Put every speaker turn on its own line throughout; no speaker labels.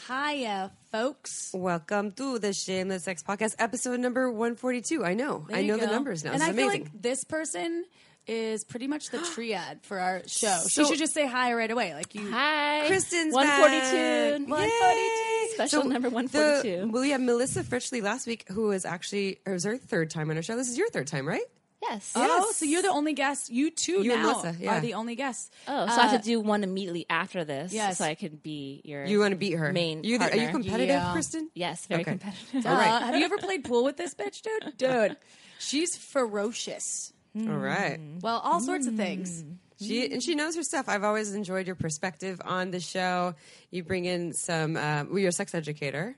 Hiya, folks.
Welcome to the Shameless Sex Podcast, episode number 142. I know.
There
I
you
know the numbers now.
And
This
I
is
feel like this person is pretty much the triad for our show.
So-
she should just say hi right away. Like you.
Hi.
Kristen's
142.
back.
142.
Yay!
Special
So
number
the-
142.
well, we have Melissa Fritchle last week, who was actually, it was her third time on our show. This is your third time, right?
Yes.
Oh,
Yes.
so you're the only guest. You two
You and
now
Melissa, yeah.
are the only guests.
Oh, so I
Uh,
have to do one immediately after this
Yes.
so I can be your
You want to beat her.
main
you the- Are you competitive,
Yeah.
Kristen?
Yes, very
Okay.
competitive.
All right.
Uh, have you ever played pool with this bitch, dude? Dude, she's ferocious.
All right.
Well, all sorts of things.
She and she knows her stuff. I've always enjoyed your perspective on the show. You bring in some. Um, well, you're a sex educator,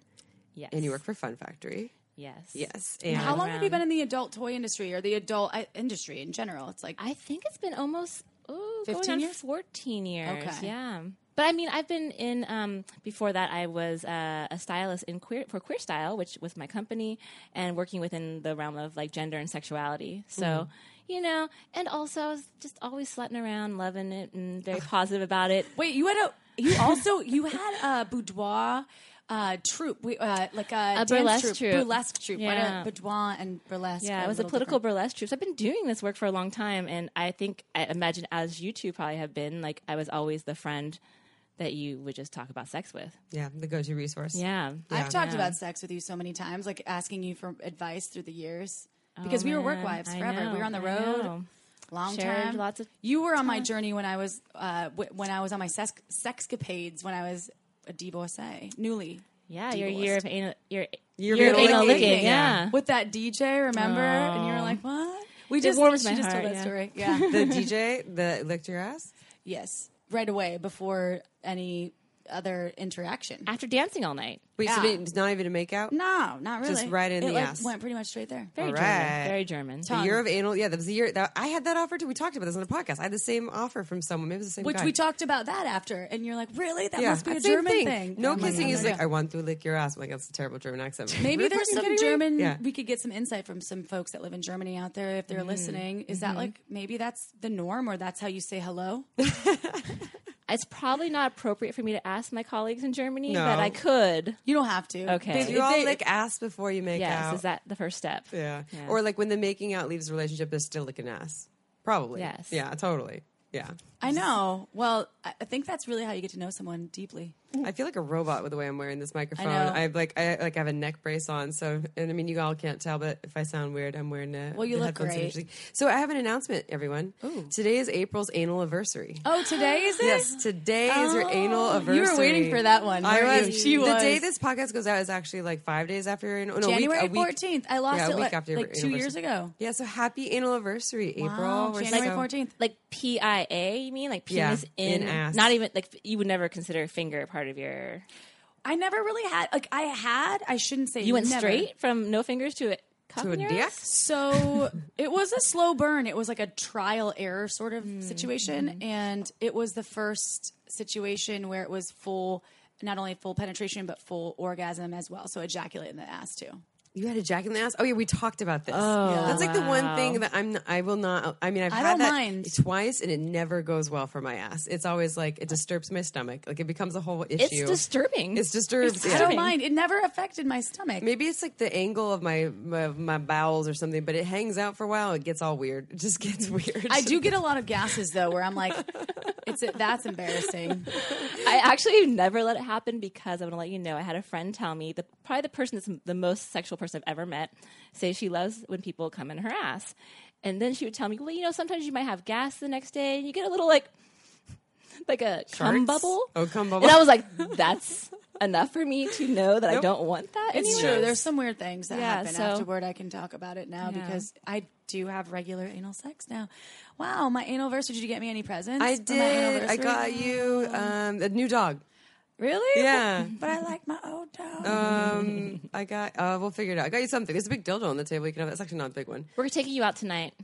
Yes.
and you work for Fun Factory.
Yes.
Yes. And
How long have you been in the adult toy industry or the adult uh, industry in general? It's like
I think it's been almost oh,
15
going on
years?
14 years.
Okay.
Yeah. But I mean, I've been in. Um, before that, I was uh, a stylist in queer for Queer Style, which was my company, and working within the realm of like gender and sexuality. So,
Mm-hmm.
you know, and also I was just always slutting around, loving it, and very positive about it.
wait, you had a you also you had a boudoir uh, troupe, we, uh, like a, dance
burlesque troupe.
burlesque troupe. Why
Yeah.
do- boudoir and burlesque.
Yeah, it was a
little
political
different.
burlesque troupe. So I've been doing this work for a long time, and I think I imagine as you two probably have been, like I was always the friend that you would just talk about sex with.
yeah, the go-to resource.
Yeah,
I've talked
Yeah.
about sex with you so many times, like asking you for advice through the years. Because
Oh,
we were work wives forever.
know,
we were on the
I
road,
know.
long
Shared
time.
lots of
you were on my journey when I was uh, w- when I was on my sex sexcapades when I was a divorcee, newly.
Yeah, your year of anal, your
Year
year
of
of
anal
anal
licking,
licking.
yeah.
Yeah,
with that DJ, remember? And you were
Oh.
like, "What?" We
It
just
warms
she
my
just
heart,
told that
yeah.
story. Yeah,
The DJ that licked your ass.
yes, right away before any other interaction.
after dancing all night.
Wait, so
Yeah.
it's not even a make out?
No, not really.
Just right in
it
the
like,
ass.
Went pretty much straight there.
Very
All
German.
right.
Very German.
The year of anal. Yeah, that was the year that I had that offer too. We talked about this on a podcast. I had the same offer from someone. Maybe it was the same
Which
guy.
we talked about that after, and you're like, "Really? That
yeah,
must be a
same
German thing."
No
I'm
kissing
"Oh,
is
no,
like,
no."
I want to lick your ass. I'm like, that's a terrible German accent.
Maybe
Really
there's
fucking
some? German.
Yeah.
We could get some insight from some folks that live in Germany out there if they're
Mm-hmm.
listening. Is that like maybe that's the norm, or that's how you say hello?
It's probably not appropriate for me to ask my colleagues in Germany,
No.
but I could.
You don't have to.
Okay.
They-
Do you all
they-
lick ass before you make
Yes,
out?
is that the first step?
yeah.
Yeah.
Or like when the making out leaves the relationship, they're still licking ass. Probably.
Yes.
Yeah, totally. Yeah.
I know. Well, I I think that's really how you get to know someone deeply.
I feel like a robot with the way I'm wearing this microphone. I have like I like have a neck brace on, so and I mean you all can't tell, but if I sound weird, I'm wearing a.
Well, you look great.
So I have an announcement, everyone. Today is April's anal anniversary.
Oh, today is it?
Yes, today is your anal
Oh,
anniversary.
You were waiting for that one.
I was.
you? She
the
was.
day this podcast goes out is actually like five days after your anal. No,
January
a week, a week,
fourteenth. I lost
yeah, a
it
week
like,
after
like two years ago.
Yeah, so happy anal anniversary, April.
Wow, January
so-
fourteenth.
Like P I A, mean like
Yeah,
penis in,
in ass.
Not even like you would never consider a finger part of your.
I never really had like I had. I shouldn't say
You went
never.
straight from no fingers to it. cup
To a dick?
ass?
So it was a slow burn. It was like a trial error sort of
Mm-hmm.
situation, and it was the first situation where it was full, not only full penetration but full orgasm as well. So ejaculate in the ass too.
You had a jack in the ass. Oh yeah, we talked about this.
Oh,
that's like the one thing that I'm. I will not. I mean, I've
I
had
don't
that
mind.
twice, and it never goes well for my ass. It's always like it disturbs my stomach. Like it becomes a whole issue.
It's disturbing.
It's disturbs.
I
yeah.
don't mind. It never affected my stomach.
Maybe it's like the angle of my, my my bowels or something, but it hangs out for a while. It gets all weird. It just gets weird.
I do get a lot of gases though, where I'm like, it's that's embarrassing.
I actually never let it happen because I want to let you know. I had a friend tell me the probably the person that's the most sexual person I've ever met, say she loves when people come in her ass. And then she would tell me, well, you know, sometimes you might have gas the next day and you get a little like, like a cum bubble.
Oh, cum bubble.
And I was like, that's enough for me to know that I don't want that.
It's
anywhere.
true. There's some weird things that
Yeah,
happen
so-
afterward. I can talk about it now
Yeah.
because I do have regular anal sex now. Wow, my anal anniversary. Did you get me any presents?
I
for my
did. I got you um, a new dog.
Really?
Yeah.
But I like my old dog.
Um, I got. Uh, we'll figure it out. I got you something. There's a big dildo on the table. You can have. It's actually not a big one.
We're taking you out tonight.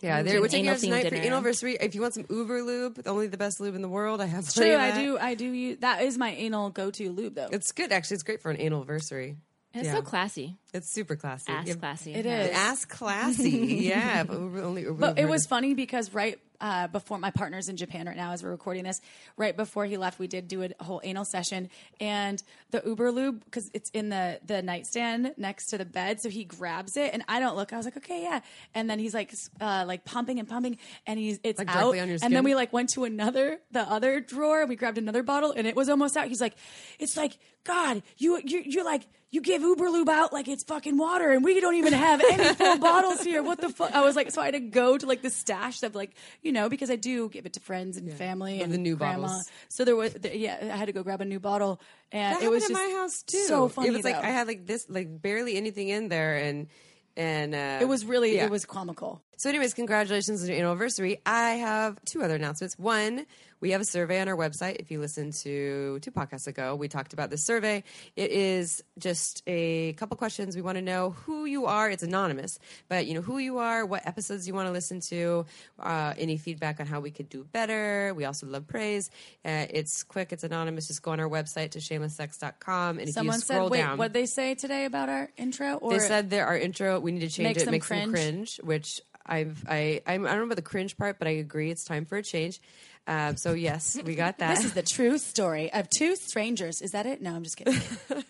Yeah, there, we're taking
you
out tonight
themed
for
dinner.
anniversary. If you want some Uberlube, only the best lube in the world. I have.
True, I do. I do. Use, that is my anal go-to lube, though.
It's good actually. It's great for an anniversary.
It's
Yeah.
so classy.
It's super classy.
Ass
Yeah.
classy.
It
Yeah.
is.
Ass classy. yeah, but Uber, only Uber
But it was funny because right uh, before my partner's in Japan right now as we're recording this, right before he left, we did do a whole anal session, and the Uberlube because it's in the the nightstand next to the bed, so he grabs it, and I don't look. I was like, okay, yeah, and then he's like uh, like pumping and pumping, and he's it's
Like
out, and then we like went to another the other drawer, and we grabbed another bottle, and it was almost out. He's like, it's like God, you you you're like. You give Uberlube out like it's fucking water, and we don't even have any full bottles here. What the fuck? I was like, so I had to go to like the stash of like, you know, because I do give it to friends and family and
the new
grandma.
bottles.
So there was, yeah, I had to go grab a new bottle, and
That
it was
happened
just
at my house too.
so funny.
It was like
though.
I had like this, like barely anything in there, and and uh,
it was really,
yeah.
it was comical.
So, anyways, congratulations on your anniversary. I have two other announcements. One, we have a survey on our website. If you listen to two podcasts ago, we talked about this survey. It is just a couple questions. We want to know who you are. It's anonymous, but you know who you are, what episodes you want to listen to, uh, any feedback on how we could do better. We also love praise. Uh, it's quick. It's anonymous. Just go on our website to shamelesssex.com, and if
Someone
you
said,
scroll
"Wait,
down,
what they say today about our intro?" Or
they said that our intro we need to change
Makes
it
them
makes
cringe?
them cringe which i've i I'm, i don't know about the cringe part but i agree it's time for a change um, so yes we got that
This is the true story of two strangers. Is that it? No, I'm just kidding.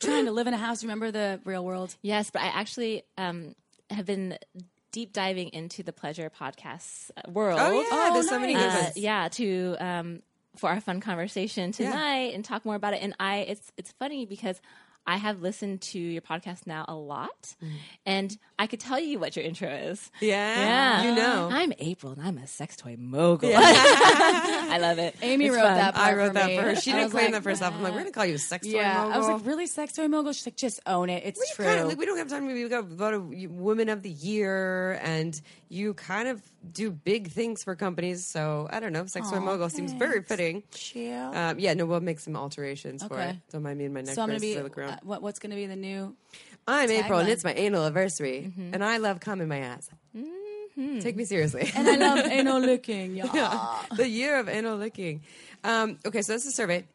Trying to live in a house. Remember the real world?
Yes, but I actually um, have been deep diving into the pleasure podcasts uh, world.
oh yeah
Oh,
there's so many
Uh, yeah, to um, for our fun conversation tonight and talk more about it. And I, it's it's funny because I have listened to your podcast now a lot, and I could tell you what your intro is.
yeah
Yeah,
you know
I'm April, and I'm a sex toy mogul. I love it.
Amy
It's
wrote
fun.
that.
I wrote
for
that
me.
for her. She
I
didn't claim
like,
that for herself. I'm like, we're gonna call you a sex toy
Yeah,
mogul.
I was like, really, sex toy mogul? She's like, just own it. It's
You
true.
Kind of, like, we don't have time. We got voted Woman of the Year, and you kind of do big things for companies. So I don't know. Sex toy
Aw,
mogul seems very fitting.
Chill.
Um, yeah, no, we'll make some alterations for
Okay.
it. Don't mind me and my neck
so I'm gonna be.
as I look around.
uh, what, what's gonna be the new?
I'm April, and it's my anal anniversary, and I love cum in my ass. Take me seriously.
And I love anal licking. Yeah.
the year of anal licking. Um, okay, so that's the survey.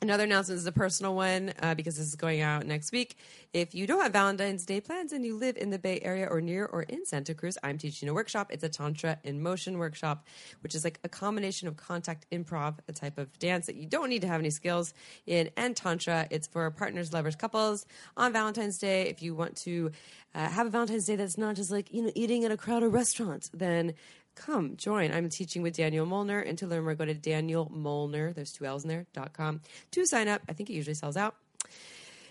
Another announcement is a personal one uh, because this is going out next week. If you don't have Valentine's Day plans and you live in the Bay Area or near or in Santa Cruz, I'm teaching a workshop. It's a Tantra in Motion workshop, which is like a combination of contact improv, a type of dance that you don't need to have any skills in, and Tantra. It's for partners, lovers, couples on Valentine's Day. If you want to uh, have a Valentine's Day that's not just like, you know, eating at a crowded restaurant, then come join. I'm teaching with Daniel Mollner. And to learn more, go to Daniel Mollner, there's two L's in there, dot com to sign up. I think it usually sells out.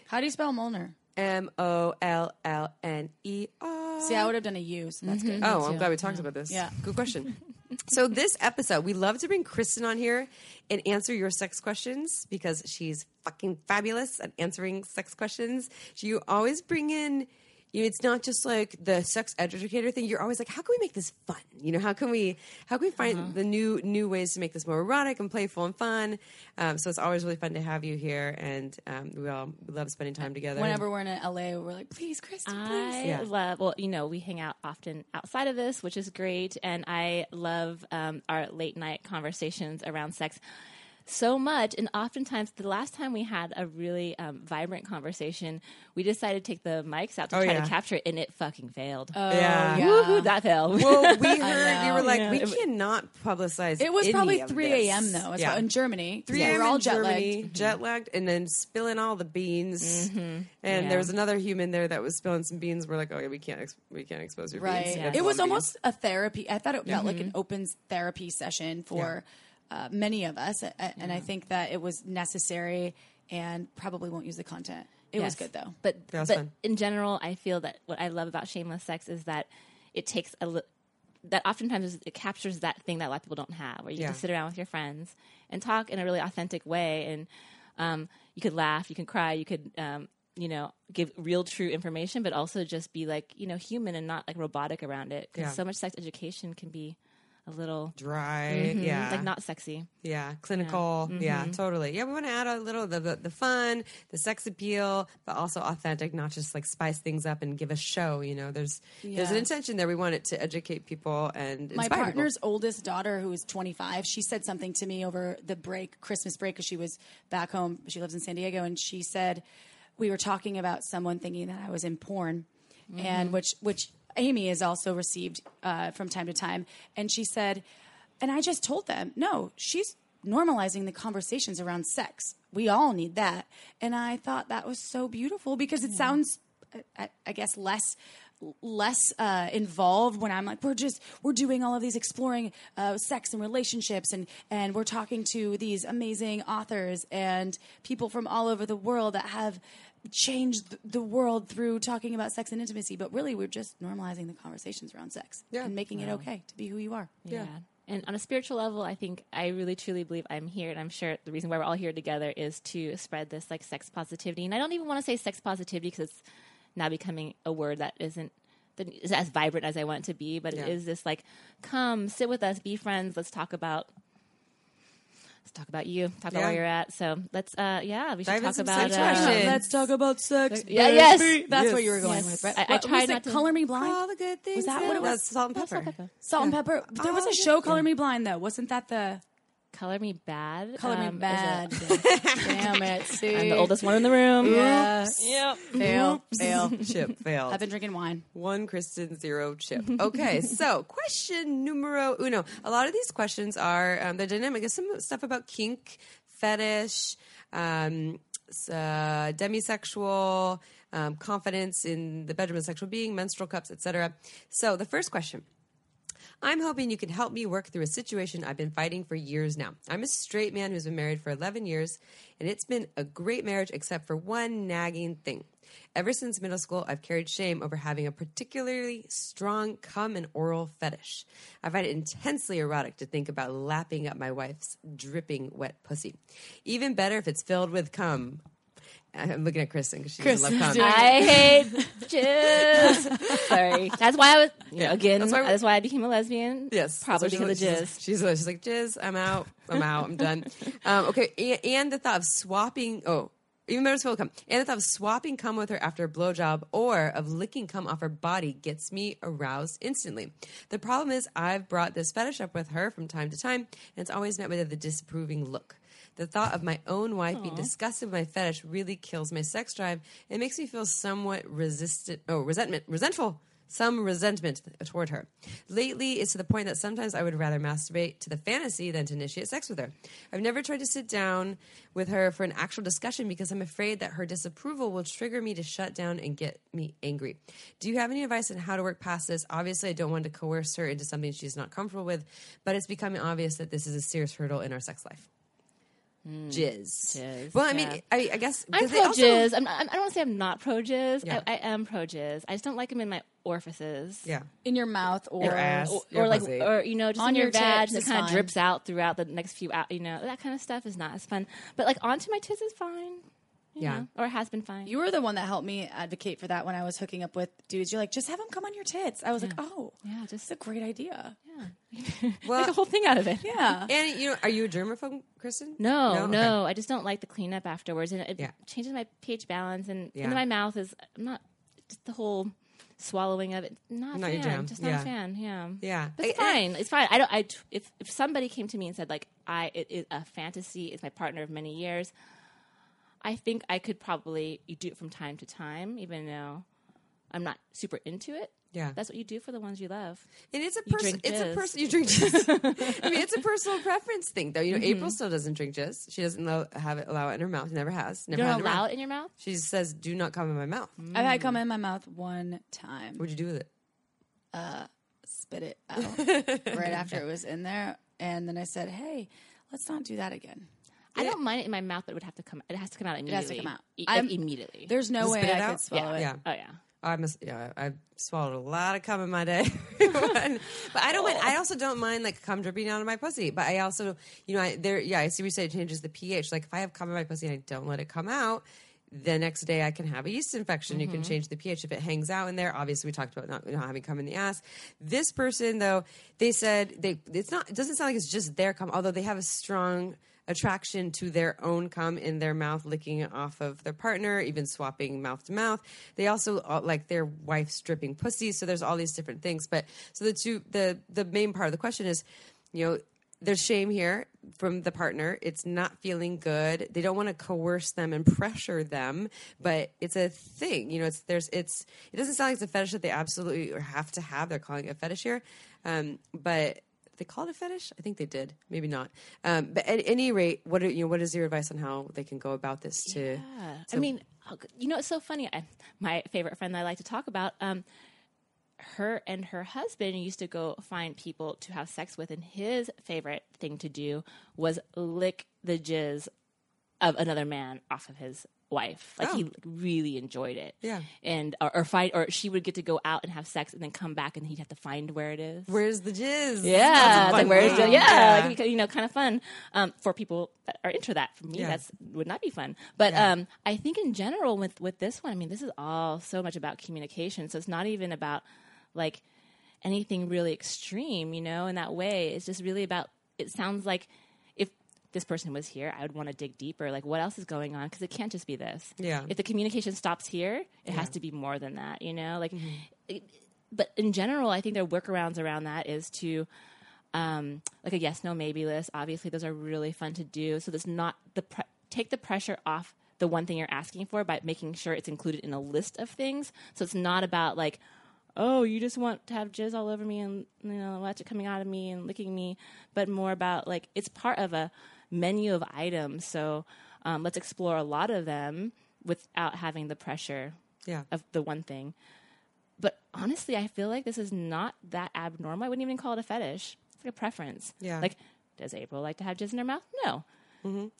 How do you spell Mollner?
M O L L N E R.
See, I would have done a U, so that's mm-hmm. good.
Oh, I'm glad we talked about this.
Yeah.
Good question. so this episode, we love to bring Kristen on here and answer your sex questions because she's fucking fabulous at answering sex questions. Do you always bring in it's not just like the sex educator thing. You're always like, how can we make this fun? You know, how can we how can we find the new new ways to make this more erotic and playful and fun? Um, so it's always really fun to have you here, and um, we all love spending time together.
Whenever we're in LA, we're like, please, Kristen, please.
I
Yeah.
love, well, you know, we hang out often outside of this, which is great. And I love um, our late night conversations around sex so much. And oftentimes, the last time we had a really um, vibrant conversation, we decided to take the mics out to
Oh,
try
yeah.
to capture it, and it fucking failed.
Oh, yeah.
Woohoo, that failed.
Well, we heard you were like,
Yeah.
we cannot publicize.
It was
any
probably 3 a.m. though. It's
yeah.
in Germany.
3 a.m.
we're all
in
jet
Germany,
lagged.
jet lagged, and then spilling all the beans. And
Yeah.
there was another human there that was spilling some beans. We're like, oh yeah, we can't, ex- we can't expose your
Right.
beans. You
Yeah.
It was
lot of
almost a therapy. I thought it felt like an open therapy session for uh, many of us, A- and I think that it was necessary. And probably won't use the content. It was good though.
But
That
but
fun.
in general, I feel that what I love about shameless sex is that it takes a li- that oftentimes it captures that thing that a lot of people don't have, where you
Yeah.
get sit around with your friends and talk in a really authentic way, and um, you could laugh, you can cry, you could um, you know give real true information, but also just be like you know human and not like robotic around it. Because
Yeah.
so much sex education can be a little
Dry.
mhm,
Yeah.
like not sexy.
Yeah, clinical. Yeah,
Mm-hmm.
totally. Yeah, we want to add a little the, the the fun, the sex appeal, but also authentic, not just like spice things up and give a show. You know, there's there's an intention there. We want it to educate people and
my
inspire
partner's oldest daughter who is 25 she said something to me over the break christmas break because she was back home she lives in san diego and she said we were talking about someone thinking that i was in porn and which which amy has also received uh, from time to time. And she said and i just told them no she's normalizing the conversations around sex. We all need that. And i thought that was so beautiful because it sounds I, I guess less less uh, involved when I'm like we're just we're doing all of these exploring uh, sex and relationships and and we're talking to these amazing authors and people from all over the world that have changed th- the world through talking about sex and intimacy but really we're just normalizing the conversations around sex
Yeah.
and making it okay to be who you are
Yeah. And on a spiritual level, I think I really truly believe I'm here, and I'm sure the reason why we're all here together is to spread this like sex positivity. And I don't even want to say sex positivity because it's now becoming a word that isn't that is as vibrant as I want it to be. But
Yeah.
it is this like, come sit with us, be friends. Let's talk about. Let's talk about you. Talk about where you're at. So let's, uh, yeah, we should
Dive
talk about.
sex
uh,
let's talk about sex
Yeah, yes.
that's
Yes.
what you were going
Yes.
with right
I- I
What
tried not to-
color me blind
all the good things.
Was that what it was?
Salt and pepper.
salt and pepper.
salt and pepper there was
Oh,
a show color me blind though wasn't that the
Color Me Badd.
color
um,
me
is
bad
it-
damn it see
I'm the oldest one in the room.
Yes.
Yep.
Fail. Fail.
Chip failed.
I've been drinking wine.
One Kristen, zero Chip. Okay, so question numero uno. A lot of these questions are um, the dynamic. Is some stuff about kink, fetish, um, uh, demisexual, um, confidence in the bedroom of sexual being, menstrual cups, etc. So the first question. I'm hoping you can help me work through a situation I've been fighting for years now. I'm a straight man who's been married for 11 years, and it's been a great marriage except for one nagging thing. Ever since middle school, I've carried shame over having a particularly strong cum and oral fetish. I find it intensely erotic to think about lapping up my wife's dripping wet pussy. Even better if it's filled with cum. I'm looking at Kristen because she doesn't love cum.
I hate jizz. Sorry, that's why I was. You know, again,
That's
that's
why
why, I became a lesbian.
Yes,
probably
that's what
because
she
of
li-
the
she's-
jizz.
She's, she's like jizz. I'm out. I'm out. I'm done. Um, okay, and, and the thought of swapping. Oh, even better still come. And the thought of swapping cum with her after a blowjob or of licking cum off her body gets me aroused instantly. The problem is I've brought this fetish up with her from time to time, and it's always met with the disapproving look. The thought of my own wife being disgusted with my fetish really kills my sex drive. It makes me feel somewhat resistant, oh, resentment, resentful some resentment toward her. Lately, it's to the point that sometimes I would rather masturbate to the fantasy than to initiate sex with her. I've never tried to sit down with her for an actual discussion because I'm afraid that her disapproval will trigger me to shut down and get me angry. Do you have any advice on how to work past this? Obviously, I don't want to coerce her into something she's not comfortable with, but it's becoming obvious that this is a serious hurdle in our sex life. Mm, jizz.
Jizz,
Well, I mean,
yeah.
I, I guess
I'm
'cause they
pro
also-
jizz. I'm not, I don't want to say I'm not pro jizz.
Yeah.
I, I am pro jizz. I just don't like them in my orifices.
Yeah.
In your mouth or
Your ass.
Or, or like,
pussy.
or you know, just
On
in your,
your
vag
tits
that
is
kind of drips out throughout the next few hours. You know, that kind of stuff is not as fun. But like onto my tits is fine. You
Yeah.
know, or has been fine.
You were the one that helped me advocate for that when I was hooking up with dudes. You're like, just have them come on your tits. I was like, oh,
Yeah,
it's
just
a great idea.
Yeah, Well,
make a whole thing out of it.
Yeah.
and you know, are you a germaphobe, Kristen?
No, no,
Okay.
I just don't like the cleanup afterwards, and it
Yeah.
changes my pH balance. And
Yeah.
my mouth is I'm not just the whole swallowing of it. Not a
Not your
fan.
jam.
Just not
Yeah.
a fan. Yeah,
Yeah.
But it's
I- I-
fine. It's fine. I don't. I if if somebody came to me and said like I it is a fantasy. It's my partner of many years. I think I could probably you do it from time to time, even though I'm not super into it.
Yeah.
That's what you do for the ones you love.
It's a
You
person.
drink
It's a
jizz.
person. You drink jizz. I mean, it's a personal preference thing, though. You
Mm-hmm.
know, April still doesn't drink jizz. She doesn't allow, have it allow it in her mouth. Never has. Never
You don't allow it in your mouth.
She says, "Do not come in my mouth."
I've had come in my mouth one time.
What'd you do with it?
Uh, spit it out right after it was in there. And then I said, hey, let's not do that again.
I don't mind it in my mouth, but it would have to come. It has to come out immediately.
It has to
immediately.
come out.
E-
I'm-
immediately.
There's no way
spit it
I
out?
could swallow it.
Yeah.
oh yeah.
I must, yeah, I've swallowed a lot of cum in my day, but I don't mind. I also don't mind like cum dripping out of my pussy. But I also, you know, I there, yeah, I see what you say. It changes the pH. Like if I have cum in my pussy and I don't let it come out, the next day I can have a yeast infection. You can mm-hmm. change the pH if it hangs out in there. Obviously, we talked about not, not having cum in the ass. This person, though, they said they it's not. It doesn't sound like it's just their cum, although they have a strong attraction to their own cum in their mouth, licking it off of their partner, even swapping mouth to mouth. They also uh, like their wife stripping pussy. So there's all these different things. But so the two, the the main part of the question is, you know. There's shame here from the partner. It's not feeling good. They don't want to coerce them and pressure them, but it's a thing. You know, it's there's it's it doesn't sound like it's a fetish that they absolutely have to have. They're calling it a fetish here, um, but they call it a fetish. I think they did, maybe not. Um, but at any rate, what are, you know? What is your advice on how they can go about this? To
Yeah. I mean, oh, you know, it's so funny. I, my favorite friend that I like to talk about, um, her and her husband used to go find people to have sex with, and his favorite thing to do was lick the jizz of another man off of his wife. Like he really enjoyed it.
Yeah.
And or, or find or she would get to go out and have sex and then come back and he'd have to find where it is.
where's the jizz?
Yeah, like where's the,
thing.
yeah, like, you know, kind of fun um, for people that are into that. For me,
Yeah.
that's would not be fun. But um, I think in general with with this one, I mean, this is all so much about communication. So it's not even about like anything really extreme, you know. In that way, it's just really about. It sounds like this person was here, I would want to dig deeper. Like, what else is going on? Because it can't just be this.
Yeah.
If the communication stops here, it has to be more than that. You know, like.
Mm-hmm.
it- but in general, I think there are workarounds around that is to um, like a yes, no, maybe list. Obviously, those are really fun to do. So that's not the pre- take the pressure off the one thing you're asking for by making sure it's included in a list of things. So it's not about like, oh, you just want to have jizz all over me and you know watch it coming out of me and licking me, but more about like it's part of a menu of items. So um, let's explore a lot of them without having the pressure
Yeah.
of the one thing. But honestly, I feel like this is not that abnormal. I wouldn't even call it a fetish. It's like a preference.
Yeah.
Like, does April like to have jizz in her mouth? No.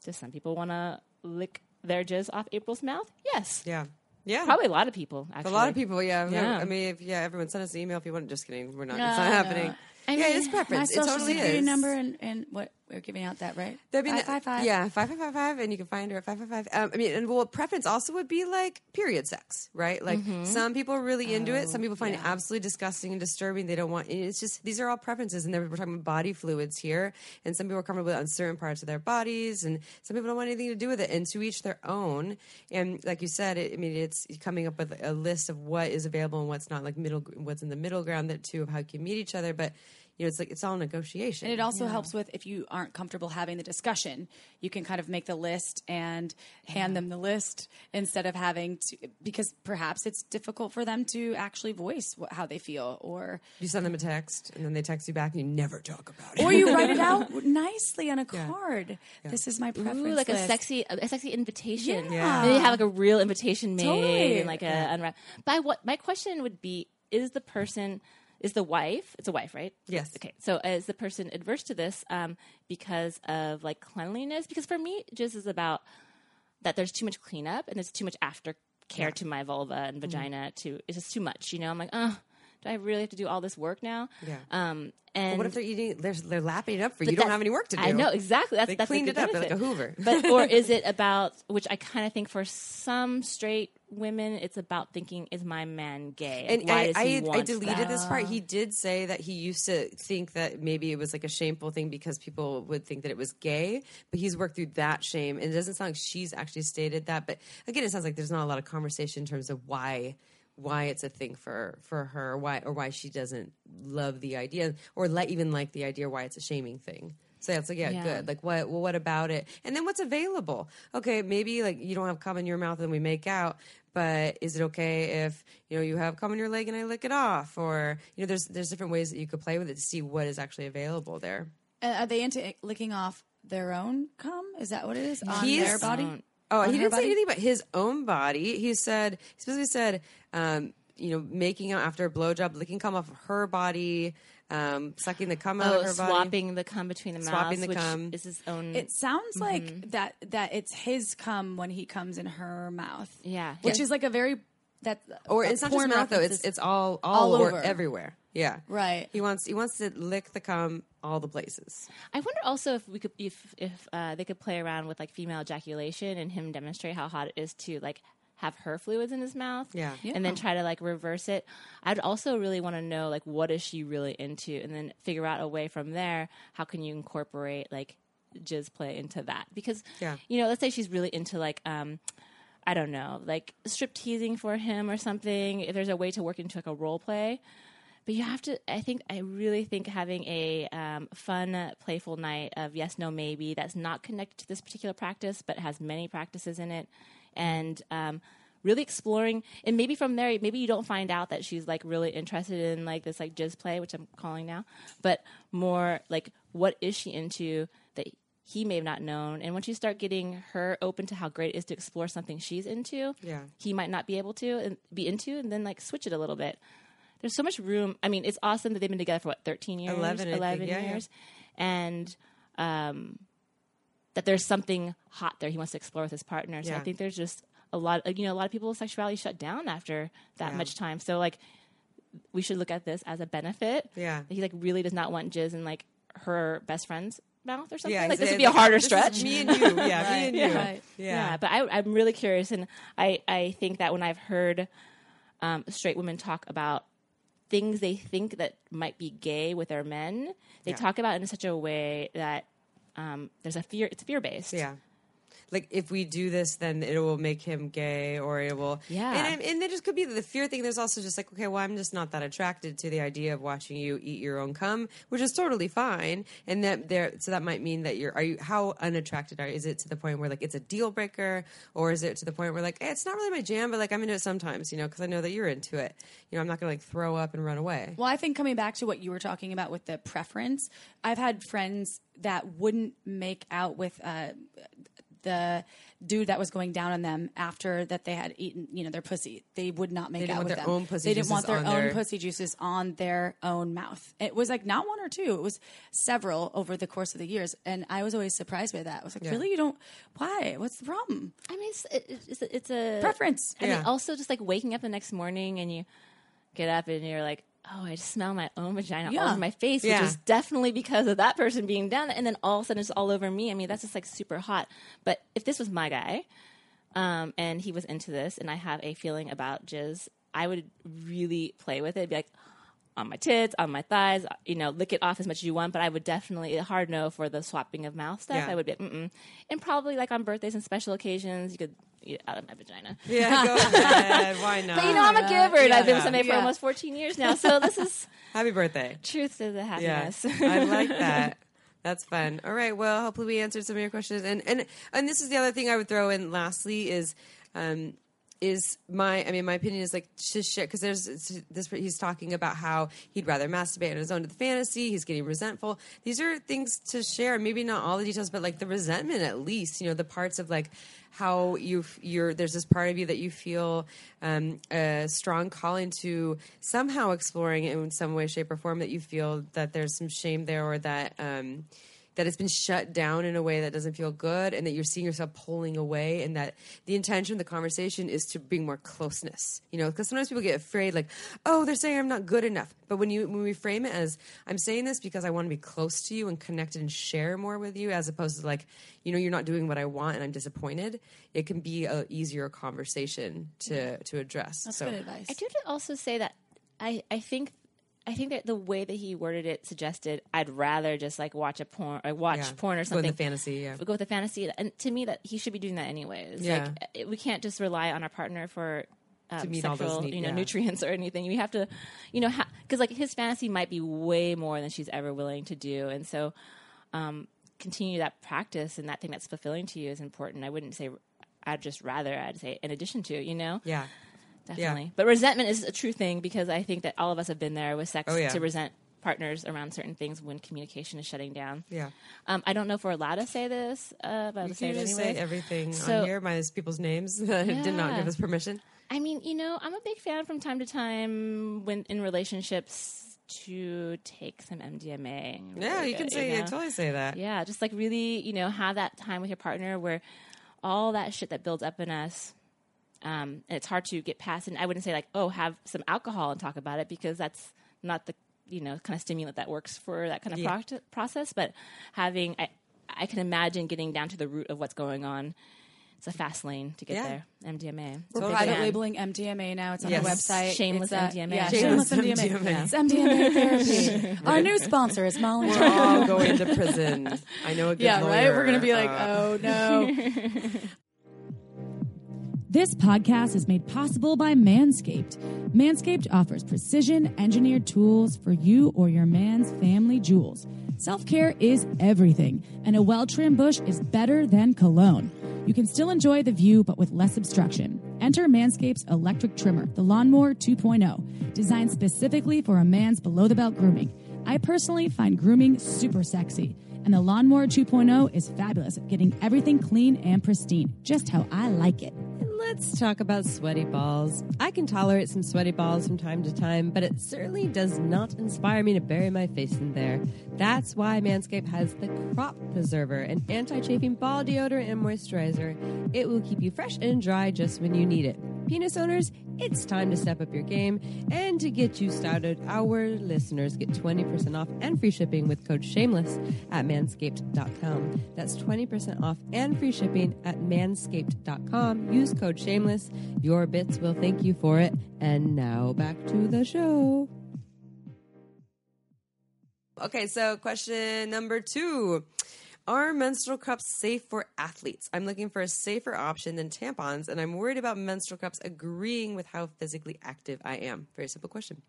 Does some people want to lick their jizz off April's mouth? Yes.
Yeah. Yeah.
Probably a lot of people. Actually,
A lot of people, yeah.
Yeah.
I mean, if yeah, everyone send us an email if you want. Just kidding, we're not.
No,
it's not
no.
happening.
I
yeah,
mean,
it's
My
preference. It
social
totally
security
is.
number and, and what we're giving out that right?
That'd be
five five five.
Yeah, five five five five, and you can find her at five five five. Um, I mean, and well, preference also would be like period sex, right? Like
Mm-hmm.
some people are really into it,
Oh,
some people find it absolutely disgusting and disturbing. They don't want. It's just these are all preferences, and then we're talking about body fluids here, and some people are comfortable on certain parts of their bodies, and some people don't want anything to do with it, and to each their own. And like you said, it, I mean, it's coming up with a list of what is available and what's not, like middle, what's in the middle ground, that too of how you can meet each other, but. You know, it's like it's all negotiation.
And it also helps with if you aren't comfortable having the discussion, you can kind of make the list and hand them the list instead of having to, because perhaps it's difficult for them to actually voice what, how they feel, or
You send them a text, and then they text you back, and you never talk about it.
or you write it out nicely on a card. This is my preference.
Ooh, like a sexy, a sexy invitation.
Yeah.
Then you have like a real invitation made
Totally.
and like a unwrap. But what my question would be: Is the person, is the wife? It's a wife, right?
Yes.
Okay. So is the person adverse to this um, because of like cleanliness? Because for me, it just is about that there's too much cleanup and there's too much aftercare to my vulva
Mm-hmm.
and vagina. To it's just too much. You know, I'm like, oh, do I really have to do all this work now?
Yeah.
Um, and
what if they're eating? They're, they're lapping it up for you. You don't have any work to do.
I know exactly. That's
They
that's
cleaned it up. They're like a Hoover.
but or is it about which I kind of think for some straight women, it's about thinking, is my man gay?
And
Why
I, I, I deleted
that?
this part. He did say that he used to think that maybe it was like a shameful thing because people would think that it was gay, but he's worked through that shame. And it doesn't sound like she's actually stated that. But again, it sounds like there's not a lot of conversation in terms of why why it's a thing for for her, why or why she doesn't love the idea, or like even like the idea, why it's a shaming thing. So it's like yeah,
Yeah.
good. Like what? Well, what about it? And then what's available? Okay, maybe like you don't have cum in your mouth and we make out, but is it okay if you know you have cum in your leg and I lick it off? Or you know, there's there's different ways that you could play with it to see what is actually available there.
Uh, are they into licking off their own cum? Is that what it is on
He's-
their body?
Oh,
On
he didn't say anything about his own body. He said he specifically said um, you know, making out after a blowjob, licking cum off of her body, um, sucking the cum out
Oh,
of her body.
swapping the cum between the
Swapping
mouths,
the
which
cum.
is his own.
It sounds
Mm-hmm.
like that that it's his cum when he comes in her mouth.
Yeah.
which
Yeah.
is like a very that
Or it's not just mouth though; it's it's all all,
All
over.
over.
everywhere. Yeah,
Right.
He wants he wants to lick the cum all the places.
I wonder also if we could if if uh, they could play around with like female ejaculation and him demonstrate how hot it is to like have her fluids in his mouth.
Yeah.
And then try to like reverse it. I'd also really want to know like what is she really into and then figure out a way from there how can you incorporate like jizz play into that because
Yeah.
you know let's say she's really into like um I don't know like strip teasing for him or something if there's a way to work into like a role play but you have to i think i really think having a um, fun uh, playful night of yes no maybe that's not connected to this particular practice but has many practices in it and um, really exploring and maybe from there maybe you don't find out that she's like really interested in like this like jizz play which i'm calling now but more like what is she into that he may have not known and once you start getting her open to how great it is to explore something she's into
Yeah.
he might not be able to and be into and then like switch it a little bit there's so much room i mean it's awesome that they've been together for what 13 years
11, I think.
11
Yeah, yeah.
years and um that there's something hot there he wants to explore with his partner. So i think there's just a lot you know a lot of people's sexuality shut down after that
Yeah.
much time. So like we should look at this as a benefit.
Yeah.
he like really does not want jizz in like her best friend's mouth or something.
Yeah,
like this would be a harder stretch.
Me and you, yeah, me and you,
Right.
yeah.
yeah, but I, I'm really curious, and I, I think that when I've heard um, straight women talk about things they think that might be gay with their men, they
Yeah.
talk about it in such a way that um, there's a fear. It's fear based.
Yeah. Like if we do this, then it will make him gay, or it will.
Yeah.
and and it just could be the fear thing. There's also just like, okay, well, I'm just not that attracted to the idea of watching you eat your own cum, which is totally fine. And that there, so that might mean that you're. Are you how unattracted are? Is it to the point where like it's a deal breaker, or is it to the point where like eh, it's not really my jam, but like I'm into it sometimes, you know, because I know that you're into it. You know, I'm not gonna like throw up and run away.
Well, I think coming back to what you were talking about with the preference, I've had friends that wouldn't make out with uh, the dude that was going down on them after that they had eaten, you know, their pussy. They would not make
didn't
out
want
with
their
them.
own pussy
they didn't want their own
their-
pussy juices on their own mouth. It was like not one or two; it was several over the course of the years, and I was always surprised by that. I was like,
Yeah.
really, you don't? Why? What's the problem?
I mean, it's, it's, a- it's a
Preference.
and then
Yeah.
also just like waking up the next morning and you get up and you're like, oh, I just smell my own vagina all over my face,
Yeah.
which is definitely because of that person being down. And then all of a sudden it's all over me. I mean, that's just like super hot. But if this was my guy, um, and he was into this, and I have a feeling about jizz, I would really play with it. Be like, on my tits, on my thighs, you know, lick it off as much as you want. But I would definitely a hard no for the swapping of mouth stuff.
Yeah.
I would be, mm-mm. and probably like on birthdays and special occasions, you could eat it out of my vagina.
Yeah, go ahead. Why not?
But you know, I'm a giver, and I've been
Yeah.
with somebody for almost 14 years now. So this is
Happy birthday.
truth to the
Yeah,
happiness.
I like that. That's fun. All right. Well, hopefully we answered some of your questions. And and and this is the other thing I would throw in. Lastly, is um, is my I mean my opinion is like to share because there's this he's talking about how he'd rather masturbate on his own to the fantasy. He's getting resentful. These are things to share. Maybe not all the details, but like the resentment at least. You know, the parts of like how you you're there's this part of you that you feel um, a strong calling to somehow exploring in some way, shape, or form. That you feel that there's some shame there, or that um, that it's been shut down in a way that doesn't feel good, and that you're seeing yourself pulling away, and that the intention of the conversation is to bring more closeness. You know, because sometimes people get afraid, like, oh, they're saying I'm not good enough. But when you when we frame it as I'm saying this because I want to be close to you and connected and share more with you, as opposed to like, you know, you're not doing what I want and I'm disappointed, it can be a easier conversation to to address.
That's
so
good advice.
I do also say that I, I think I think that the way that he worded it suggested I'd rather just like watch a porn or watch
yeah,
porn or
Go in
something.
the fantasy. Yeah.
go with the fantasy, and to me, that he should be doing that anyways.
Yeah.
Like it- we can't just rely on our partner for um,
meet all those
sexual, you know,
yeah.
nutrients or anything. We have to, you know, because like his fantasy might be way more than she's ever willing to do, and so um, continue that practice and that thing that's fulfilling to you is important. I wouldn't say I'd just rather. I'd say in addition to, you know,
Yeah.
Definitely. But resentment is a true thing because I think that all of us have been there with sex
Oh, yeah.
to resent partners around certain things when communication is shutting down.
Yeah.
Um, I don't know if we're allowed to say this, uh, but I'll
You
say it anyway.
say everything
So-
on here minus people's names that did not give us permission.
I mean, you know, I'm a big fan from time to time when in relationships to take some MDMA.
Yeah, you can say,
know?
totally say that.
Yeah, just like really, you know, have that time with your partner where all that shit that builds up in us, um, and it's hard to get past. And I wouldn't say like, oh, have some alcohol and talk about it because that's not the you know kind of stimulant that works for that kind of
Yeah.
proct- process. But having, I, I can imagine getting down to the root of what's going on. It's a fast lane to get
Yeah.
there. MDMA.
We're
Totally.
private labeling MDMA now. It's on
Yes.
our website.
Shameless
It's, uh,
MDMA.
Yeah,
Shameless
shameless, MDMA.
MDMA.
It's MDMA therapy. our new sponsor is Molly.
We're all going to prison. I know a good
yeah, right. We're gonna be like,
Uh,
oh no.
This podcast is made possible by Manscaped. Manscaped offers precision engineered tools for you or your man's family jewels. Self care is everything, and a well trimmed bush is better than cologne. You can still enjoy the view, but with less obstruction. Enter Manscaped's electric trimmer, the Lawnmower 2.0, designed specifically for a man's below the belt grooming. I personally find grooming super sexy, and the Lawnmower 2.0 is fabulous at getting everything clean and pristine, just how I like it.
Let's talk about sweaty balls. I can tolerate some sweaty balls from time to time, but it certainly does not inspire me to bury my face in there. That's why Manscaped has the Crop Preserver, an anti chafing ball deodorant and moisturizer. It will keep you fresh and dry just when you need it. Penis owners, it's time to step up your game. And to get you started, our listeners get 20% off and free shipping with code SHAMELESS at manscaped.com. That's 20% off and free shipping at manscaped.com. Use code SHAMELESS. Your bits will thank you for it. And now back to the show.
Okay, so question number two. Are menstrual cups safe for athletes? I'm looking for a safer option than tampons, and I'm worried about menstrual cups agreeing with how physically active I am. Very simple question.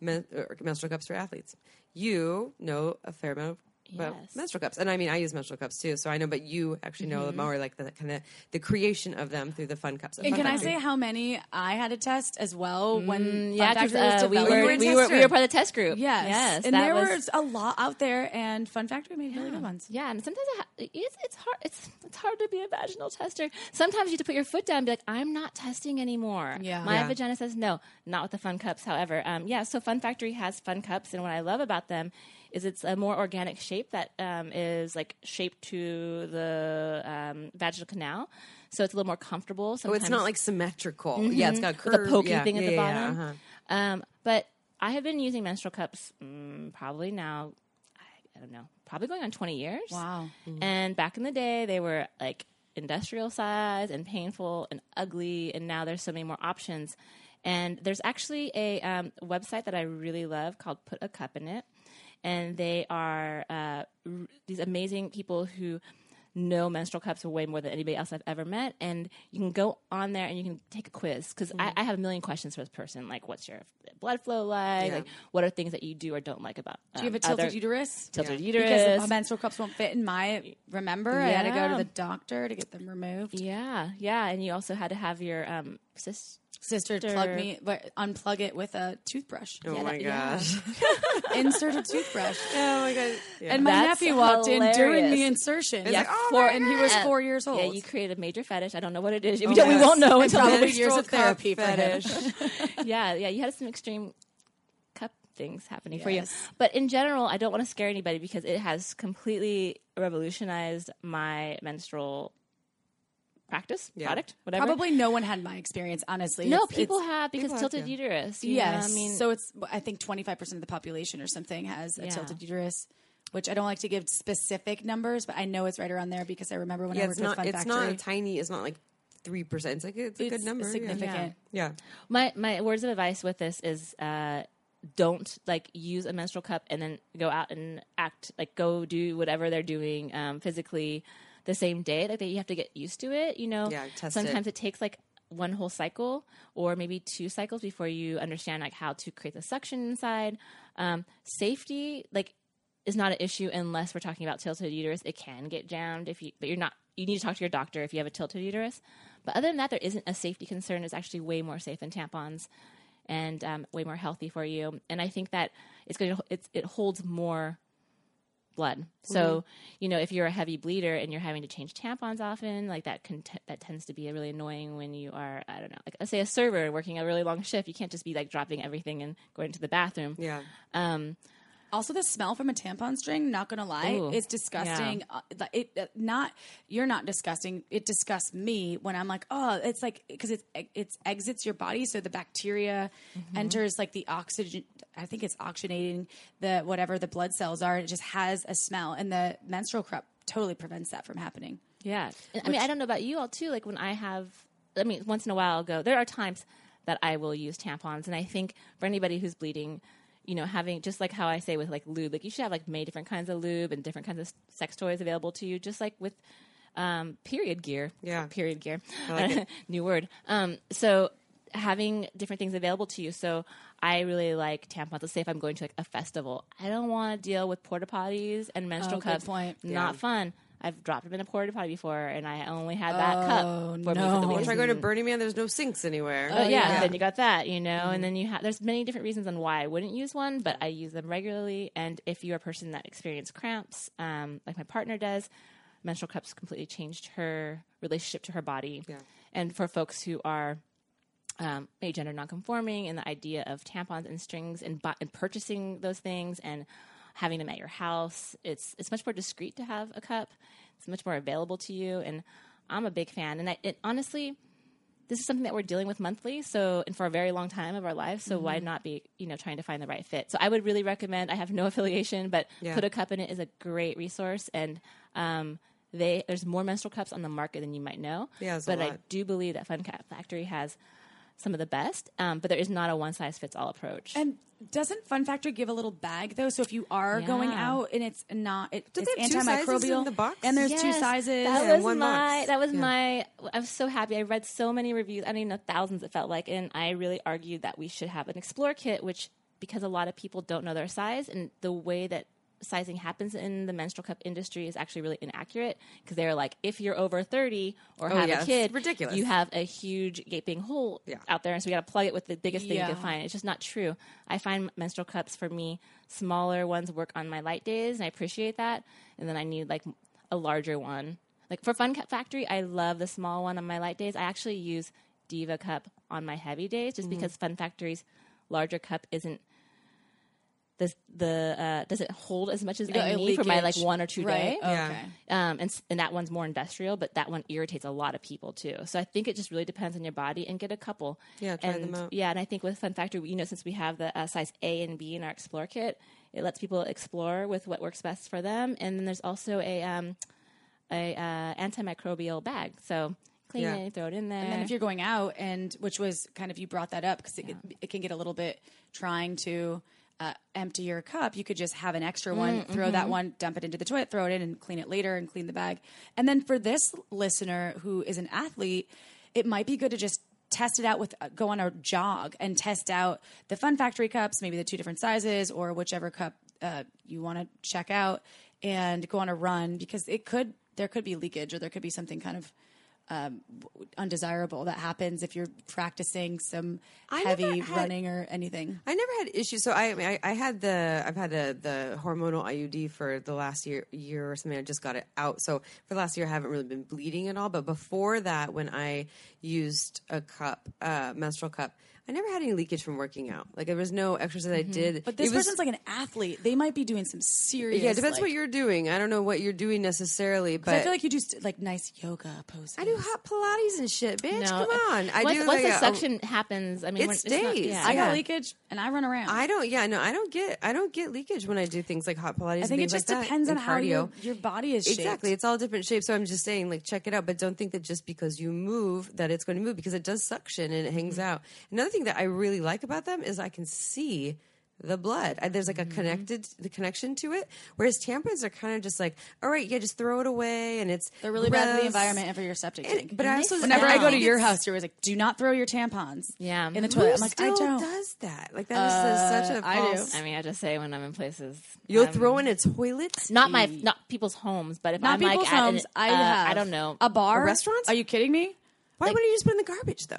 Men- menstrual cups for athletes. You know a fair amount about
Yes.
menstrual cups, and I mean I use menstrual cups too, so I know. But you actually know
Mm-hmm.
more like the kind of the creation of them through the fun cups.
And
Fun
can I
Factory.
say how many I had to test as well when
Mm, yeah,
Fun
'cause,
Factory was
uh, we were,
You
we were we were part of the test group.
Yes,
yes,
and there
was,
was a lot out there, and Fun Factory made really good ones.
Yeah, and sometimes it ha- it's, it's hard. It's it's hard to be a vaginal tester. Sometimes you have to put your foot down and be like, "I'm not testing anymore."
Yeah.
my
Yeah.
vagina says no, not with the Fun Cups. However, um, yeah, so Fun Factory has Fun Cups, and what I love about them is it's a more organic shape that um, is like shaped to the um, vaginal canal, so it's a little more comfortable.
Oh, it's not like symmetrical. Yeah, it's got
with
curve.
a pokey
yeah,
thing at
yeah,
the
yeah,
bottom.
uh-huh.
Um, but I have been using menstrual cups mm, probably now. I, I don't know, probably going on twenty years.
Wow.
And back in the day, they were like industrial size and painful and ugly, and now there's so many more options. And there's actually a um, website that I really love called Put a Cup in It, and they are uh, r- these amazing people who know menstrual cups way more than anybody else I've ever met. And you can go on there and you can take a quiz because I, I have a million questions for this person, like what's your blood flow like,
Yeah.
like what are things that you do or don't like about.
Do you have a
um,
tilted
other-
uterus?
Tilted
Yeah.
uterus.
Because my menstrual cups won't fit in my. Remember, I had to go to the doctor to get them removed.
Yeah, yeah, and you also had to have your um sis.
Sister, plug me, but unplug it with a toothbrush.
Oh
Yeah,
my
that- yeah.
gosh.
Insert a toothbrush.
oh my god. Yeah.
And my
That's
nephew walked in during the insertion.
Yeah, like, oh
four, and he was
God.
four years old.
Yeah, you created a major fetish. I don't know what it is. Oh we,
Oh,
don't, we won't know until
probably
next-
years of therapy for
fetish.
yeah, yeah. You had some extreme cup things happening for you.
Yes.
But in general, I don't want to scare anybody because it has completely revolutionized my menstrual practice,
Yeah.
product, whatever.
Probably no one had my experience, honestly.
no,
It's-
people
it's-
have because
people have,
tilted
yeah.
uterus. you know,
Yes.
I mean,
so it's I think 25% of the population or something has a
Yeah.
tilted uterus, which I don't like to give specific numbers, but I know it's right around there because I remember when I
Yeah,
worked
it's not.
with Fun
It's
Factory.
not tiny. It's not like three percent. It's like it's a
It's
good number. yeah.
significant.
Yeah.
My my words of advice with this is uh, don't like use a menstrual cup and then go out and act like go do whatever they're doing um, physically the same day. Like that you have to get used to it. You know,
Yeah, test
sometimes it. takes like one whole cycle or maybe two cycles before you understand like how to create the suction inside. Um, safety like is not an issue unless we're talking about tilted uterus. It can get jammed if you, but you're not. You need to talk to your doctor if you have a tilted uterus. But other than that, there isn't a safety concern. It's actually way more safe than tampons, and um, way more healthy for you. And I think that it's going to it's, it holds more blood. So, you know, if you're a heavy bleeder and you're having to change tampons often, like that can t- that tends to be really annoying when you are, I don't know, like let's say a server working a really long shift. You can't just be like dropping everything and going to the bathroom.
Yeah.
Um,
Also, the smell from a tampon string, not gonna lie,
Ooh,
is disgusting. Uh, it uh, not you're not disgusting. It disgusts me when I'm like, oh, it's like because it's it's exits your body, so the bacteria
Mm-hmm.
enters like the oxygen. I think it's oxygenating the whatever the blood cells are. And it just has a smell, and the menstrual cup totally prevents that from happening.
Yeah. And, I mean, I don't know about you all too. Like when I have, I mean, once in a while I'll go, there are times that I will use tampons. And I think for anybody who's bleeding, you know, having just like how I say with like lube, like you should have like many different kinds of lube and different kinds of sex toys available to you, just like with um, period gear.
Yeah.
Period gear.
like it.
New word. Um, so having different things available to you. So I really like tampons. Let's say if I'm going to like a festival, I don't want to deal with porta potties and menstrual
Oh, good
cups.
point.
Not fun. I've dropped them in a porta potty before, and I only had that cup for me for the
no.
week.
I go to Burning Man, there's no sinks anywhere.
Oh, yeah,
yeah.
then you got that, you know, and then you have. There's many different reasons on why I wouldn't use one, but I use them regularly. And if you're a person that experiences cramps, um, like my partner does, menstrual cups completely changed her relationship to her body.
Yeah.
And for folks who are um, maybe gender nonconforming, and the idea of tampons and strings and, bu- and purchasing those things and having them at your house, it's it's much more discreet to have a cup. It's much more available to you, and I'm a big fan. And I, it, honestly, this is something that we're dealing with monthly so and for a very long time of our lives so why not be you know trying to find the right fit so i would really recommend i have no affiliation but
Yeah.
put a cup in it is a great resource and um, they there's more menstrual cups on the market than you might know
Yeah,
but i do believe that fun cat factory has some of the best um, but there is not a one size fits all approach
And doesn't Fun Factor give a little bag though? So if you are going out and it's not, it, it's
they have two sizes
antimicrobial
in the box?
and there's two sizes.
That was
one
my.
box.
That was
Yeah.
my. I was so happy. I read so many reviews. I don't even know thousands. It felt like, and I really argued that we should have an Explore kit, which because a lot of people don't know their size and the way that sizing happens in the menstrual cup industry is actually really inaccurate because they're like if you're over 30 or
Oh,
have
yeah,
a kid
ridiculous.
you have a huge gaping hole
Yeah.
out there and so we got to plug it with the biggest thing you can find it's just not true i find menstrual cups for me smaller ones work on my light days and i appreciate that and then i need like a larger one like for fun cup factory i love the small one on my light days i actually use diva cup on my heavy days
Mm-hmm.
just because fun factory's larger cup isn't the the uh, does it hold as much as
got
I
a
need for my like one or two
right.
day.
Yeah.
Okay.
Um, and and that one's more industrial, but that one irritates a lot of people too. So I think it just really depends on your body and get a couple.
Yeah, try
and,
them out.
Yeah, and I think with Fun Factory, you know, since we have the uh, size A and B in our Explore kit, it lets people explore with what works best for them. And then there's also a um, a uh, antimicrobial bag, so clean
Yeah.
it, throw it in there.
And then if you're going out, and which was kind of you brought that up because it, it can get a little bit trying to uh, empty your cup. You could just have an extra one, throw that one, dump it into the toilet, throw it in, and clean it later, and clean the bag. And then for this listener who is an athlete, it might be good to just test it out with uh, go on a jog and test out the Fun Factory cups, maybe the two different sizes or whichever cup uh, you want to check out, and go on a run because it could there could be leakage or there could be something kind of um, undesirable that happens if you're practicing some
I
heavy
had-
running or anything.
I never had issues. So I, I, mean, I, I had the, I've had a, the hormonal IUD for the last year, year or something. I just got it out. So for the last year, I haven't really been bleeding at all. But before that, when I used a cup, uh, menstrual cup, I never had any leakage from working out. Like there was no exercise I did.
Mm-hmm. But this
It was-
person's like an athlete. They might be doing some serious.
yeah, it depends
like,
what you're doing. I don't know what you're doing necessarily, but
I feel like you do st- like nice yoga poses.
I do hot Pilates and shit, bitch.
no,
Come on, I
once,
do.
once
like
the
a-
suction happens, I mean,
It
when- not-
stays.
yeah.
I
yeah.
got leakage and I run around.
I don't. Yeah, no, I don't get. I don't get leakage when I do things like hot Pilates.
I think it
and things
just
like that,
depends on how
cardio.
your, your body is shaped.
Exactly. It's all different shapes. So I'm just saying, like, check it out, but don't think that just because you move that it's going to move because it does suction and it hangs
Mm-hmm.
out. Another thing that I really like about them is I can see the blood. I- There's like
Mm-hmm.
a connected the connection to it. Whereas tampons are kind of just like, all right, yeah, just throw it away, and it's
They're really bad for the
gross.
environment and for your septic
And-
tank.
but I also
Whenever I go to your house, you're always like, "Do not throw your tampons
Yeah.
in the
Who
toilet." I'm like,
still
I don't.
does that? Like that is uh, such a
I do.
false.
I mean, I just say when I'm in places,
You'll
um,
throw in a toilet.
not my not people's homes, but if
Not
I'm
people's
like at an-
homes. I
uh,
have.
I don't know
a bar,
A restaurant?
Are you kidding me?
Why wouldn't you just put it in the garbage though?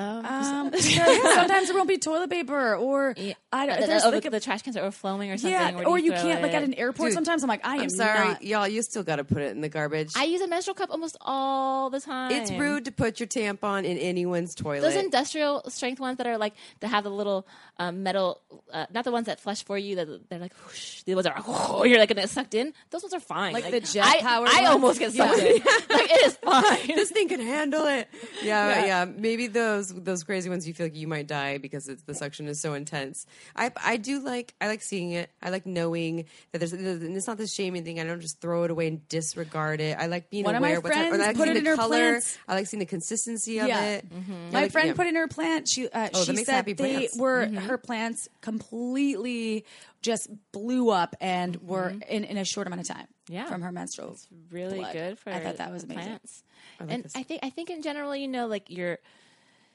Um,
Um, because sometimes there won't be toilet paper, or I don't.
the,
there's
the,
like a-
the trash cans are overflowing or something.
yeah,
do
or you
throw
can't like at an airport.
Dude,
sometimes I'm like, I am
I'm sorry,
not.
y'all. You still got to put it in the garbage.
I use a menstrual cup almost all the time.
it's rude to put your tampon in anyone's toilet.
Those industrial strength ones that are like that have the little um, metal, uh, not the ones that flush for you. That they're like whoosh, the ones are whoosh, you're like gonna get sucked in. Those ones are fine.
Like the jet
I,
powered
I
ones?
almost get sucked
Yeah.
in. like it is fine.
this thing can handle it. Yeah,
Yeah.
yeah, Maybe those those crazy ones you feel like you might die because it's, the suction is so intense. I I do like I like seeing it. I like knowing that there's and it's not this shaming thing. I don't just throw it away and disregard it. I like being
One of my
aware. what's hap- or
friends
I like
put
seeing
it
the
in her
color.
plants.
I like seeing the consistency of
Yeah.
it.
Mm-hmm.
My
like-
friend
yeah.
put in her plant. She uh,
Oh,
she said
happy
they
plants.
were
Mm-hmm.
her plants completely just blew up and were in, in a short amount of time.
Mm-hmm. Yeah.
from her menstrual.
It's really
blood.
good for.
I thought that was amazing.
Plants. and I think I think in general, you know, like you're.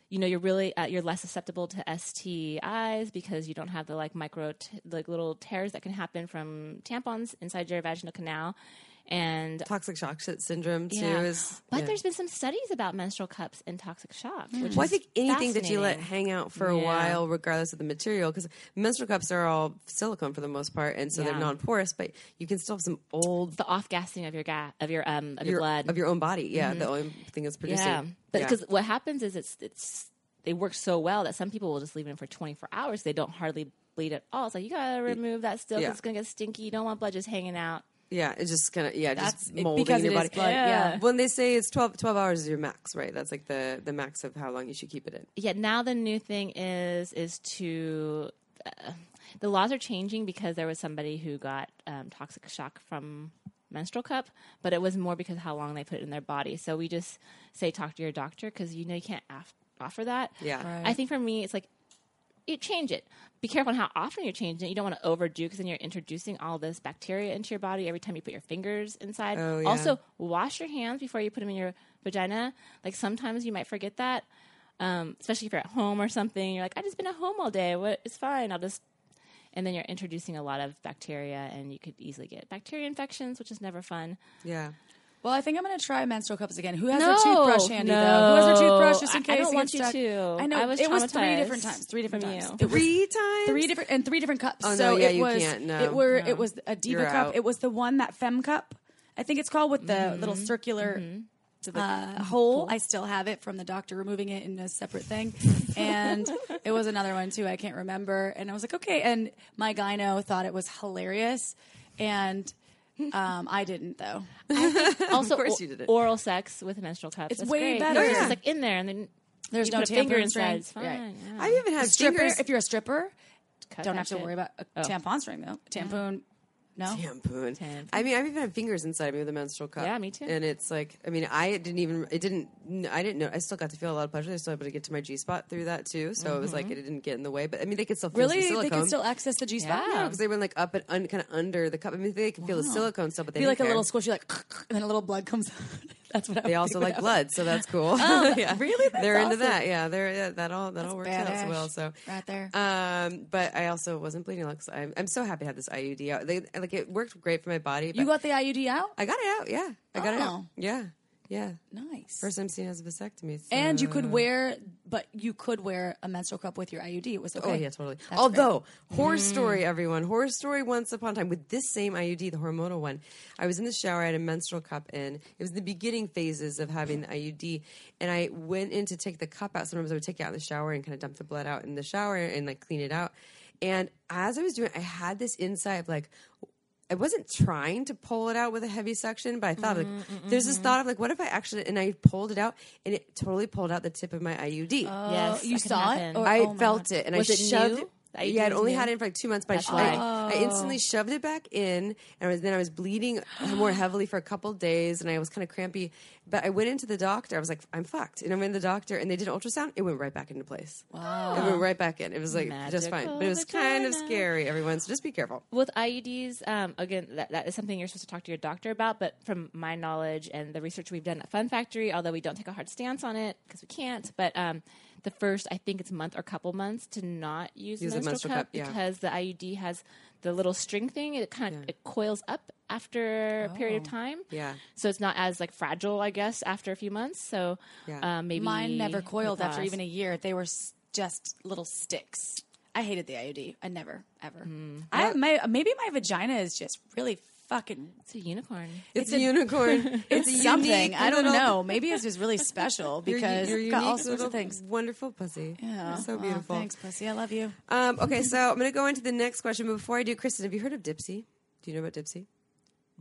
You know, you're really uh, you're less susceptible to STIs because you don't have the like micro t- like little tears that can happen from tampons inside your vaginal canal, and
toxic shock syndrome too.
Yeah.
Is
But
yeah.
there's been some studies about menstrual cups and toxic shock. Which
Well, I think anything that you let hang out for a
Yeah.
while, regardless of the material, because menstrual cups are all silicone for the most part, and so they're non-porous. But you can still have some old
the off gassing of your ga- of your um of your,
your
blood
of your own body. Yeah, the only thing it's producing.
yeah. But
Yeah.
because what happens is it's it's they work so well that some people will just leave it in for 24 hours. They don't hardly bleed at all. It's like you gotta remove that still.
Yeah.
It's gonna get stinky. You don't want blood just hanging out.
Yeah, it's just kind of yeah,
That's
just
it-
molding
because
your
it is
body.
blood, yeah.
When they say it's 12, 12 hours is your max, right? That's like the the max of how long you should keep it in.
Yeah. Now the new thing is is to uh, the laws are changing because there was somebody who got um, toxic shock from menstrual cup, but it was more because of how long they put it in their body. So we just say talk to your doctor because you know you can't af- offer that.
Yeah.
Right.
I think for me, it's like you change it. Be careful on how often you're changing it. You don't want to overdo because then you're introducing all this bacteria into your body every time you put your fingers inside.
Oh, yeah.
Also, wash your hands before you put them in your vagina. Like sometimes you might forget that, um, especially if you're at home or something. You're like, I just been at home all day. What? It's fine. I'll just. And then you're introducing a lot of bacteria, and you could easily get bacteria infections, which is never fun.
Yeah.
Well, I think I'm going to try menstrual cups again. Who has
No,
their toothbrush handy though? Who has their
no.
toothbrush just in
I-
case?
I don't want you
stuck?
to.
I know
I was
it was three different times. Three different times.
you.
It was
Three times.
three different and three different cups.
Oh, no,
so
yeah,
it
you
was
can't, no.
it were it was a diva
You're
cup.
out.
It was the one that fem cup. I think it's called with the
Mm-hmm.
little circular uh, hole. I still have it from the doctor removing it in a separate thing. And it was another one too. I can't remember. And I was like, okay. And my gyno thought it was hilarious, and um, I didn't though.
Also,
of
course
you didn't.
oral sex with a menstrual cup.
It's
That's
way
great.
better.
It's
Yeah.
just like in there, and then
There's
you
no
put a finger
tampon
inside. It's fine.
Right.
yeah.
I've even had
stripper.
fingers.
If you're a stripper,
Cut
don't
that
have to
shit.
worry about a
Oh.
tampon string though. Tampon, no.
Tampon.
Tampon.
I mean, I've even had fingers inside me with a menstrual cup.
Yeah, me too.
And it's like, I mean, I didn't even, it didn't, I didn't know. I still got to feel a lot of pleasure. I still able to get to my G spot through that too. So it was like mm-hmm. it didn't get in the way. But I mean, they could still feel
Really, they can still access the G spot.
Yeah.
because they went like up and un, kind of under the cup. I mean, they can feel the silicone still, but they
feel like
didn't
a
care.
little squishy, like, and then a little blood comes. out. That's what I
They also like blood, so that's cool.
Oh,
yeah.
really? That's
they're into that. Yeah, they're yeah, that all that all works out so well. So
Right there.
Um, but I also wasn't bleeding a lot. I'm, I'm so happy to have this IUD out. They like it worked great for my body.
You got the IUD out?
I got it out. Yeah, I got it out.
Oh.
Yeah, yeah.
Nice.
First time seen as a vasectomy. so-
and you could wear, but you could wear a menstrual cup with your IUD. It was okay.
Oh yeah, totally.
That's
Although horror
Mm.
story, everyone, horror story. Once upon a time, with this same IUD, the hormonal one, I was in the shower. I had a menstrual cup in. It was the beginning phases of having the IUD, and I went in to take the cup out. Sometimes I would take it out in the shower and kind of dump the blood out in the shower and like clean it out. And as I was doing, it, I had this insight of like. I wasn't trying to pull it out with a heavy suction, but I thought like mm, mm, there's this mm, thought of like, what if I actually and I pulled it out and it totally pulled out the tip of my IUD.
Oh, yes,
you
that can
saw it? Or-
I
oh
felt
God.
it and
Was
I
it
shoved
new?
it.
The
Yeah, I'd only
new?
had it for like two months, but
That's
I,
why.
I, I instantly shoved it back in, and I was, then I was bleeding more heavily for a couple days, and I was kind of crampy. But I went into the doctor. I was like, I'm fucked, and I went to the doctor, and they did an ultrasound. It went right back into place. Wow, it went right back in. It was like just fine, but it was kind of scary. Everyone, so just be careful.
with IUDs, um, again, that, that is something you're supposed to talk to your doctor about. But from my knowledge and the research we've done at Fun Factory, although we don't take a hard stance on it because we can't, but um, the first, I think it's month or couple months to not use,
Use a
menstrual,
menstrual
cup,
cup, yeah.
because the IUD has the little string thing. It kind of it coils up after a period of
Oh.
time.
Yeah.
So it's not as like fragile, I guess, after a few months. So
Yeah.
um, maybe
Mine never coiled after even a year. They were s- just little sticks. I hated the IUD. I never, ever. I my maybe my vagina is just really fucking.
It's a unicorn.
It's, a, unicorn.
It's,
a
something. I don't know. Maybe it's just really special
You're,
because
you're
got all sorts of things.
Wonderful pussy.
Yeah,
You're so
well,
beautiful.
thanks, pussy. I love you.
Um, okay, so I'm going to go into the next question. But before I do, Kristen, have you heard of Dipsea? Do you know about Dipsea?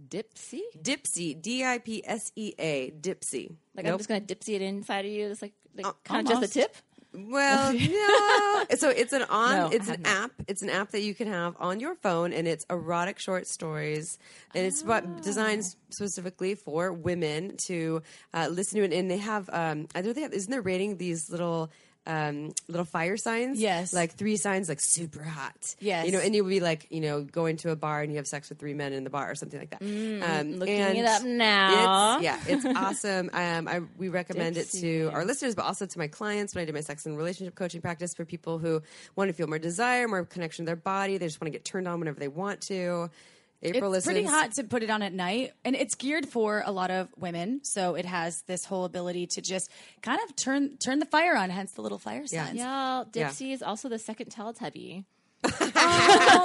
Dipsea?
Dipsea, D I P S E A, Dipsea.
Like I'm just gonna dipsy it inside of you. It's like, like
Uh,
kind of just the
almost.
tip.
Well, no. So it's an on.
No,
it's an app. It's an app that you can have on your phone, and it's erotic short stories, and it's
Ah.
designed specifically for women to uh, listen to it. And they have, um, I know they have. Isn't there rating these little? Um, little fire signs,
Yes.
like three signs, like super hot,
Yes.
you know, and you would be like, you know, going to a bar and you have sex with three men in the bar or something like that. um,
Mm, looking
and
it up now.
It's, yeah, it's awesome. Um, I, we recommend it to our listeners, but also to my clients when I do my sex and relationship coaching practice for people who want to feel more desire, more connection to their body. They just want to get turned on whenever they want to. April
it's pretty hot to put it on at night, and it's geared for a lot of women. So it has this whole ability to just kind of turn turn the fire on. Hence the little fire
Yeah.
signs.
Y'all,
Yeah.
Dipsy is also the second Teletubby.
Oh,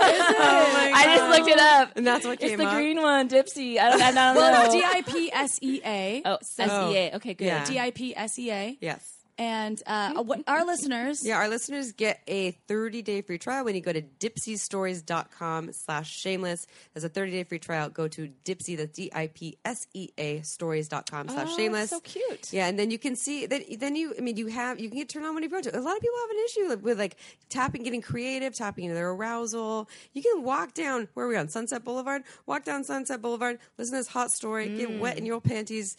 oh
I just looked it up.
And that's what
It's
came It's
the
up.
green one, Dipsy. I don't, I don't know.
D I P S E A.
oh, S-E-A. Oh, okay, good.
Yeah.
D I P S E A.
Yes.
And uh, what our listeners,
Yeah, our listeners get a 30-day free trial when you go to dipseastories.com slash shameless. There's a 30-day free trial. Go to Dipsea, that's D-I-P-S-E-A, stories.com slash
Oh,
shameless.
so cute.
Yeah, and then you can see that. Then you, I mean, you have you can get turned on when you want to. A lot of people have an issue with, with like tapping, getting creative, tapping into their arousal. You can walk down where are we on Sunset Boulevard? Walk down Sunset Boulevard, listen to this hot story, get wet in your panties,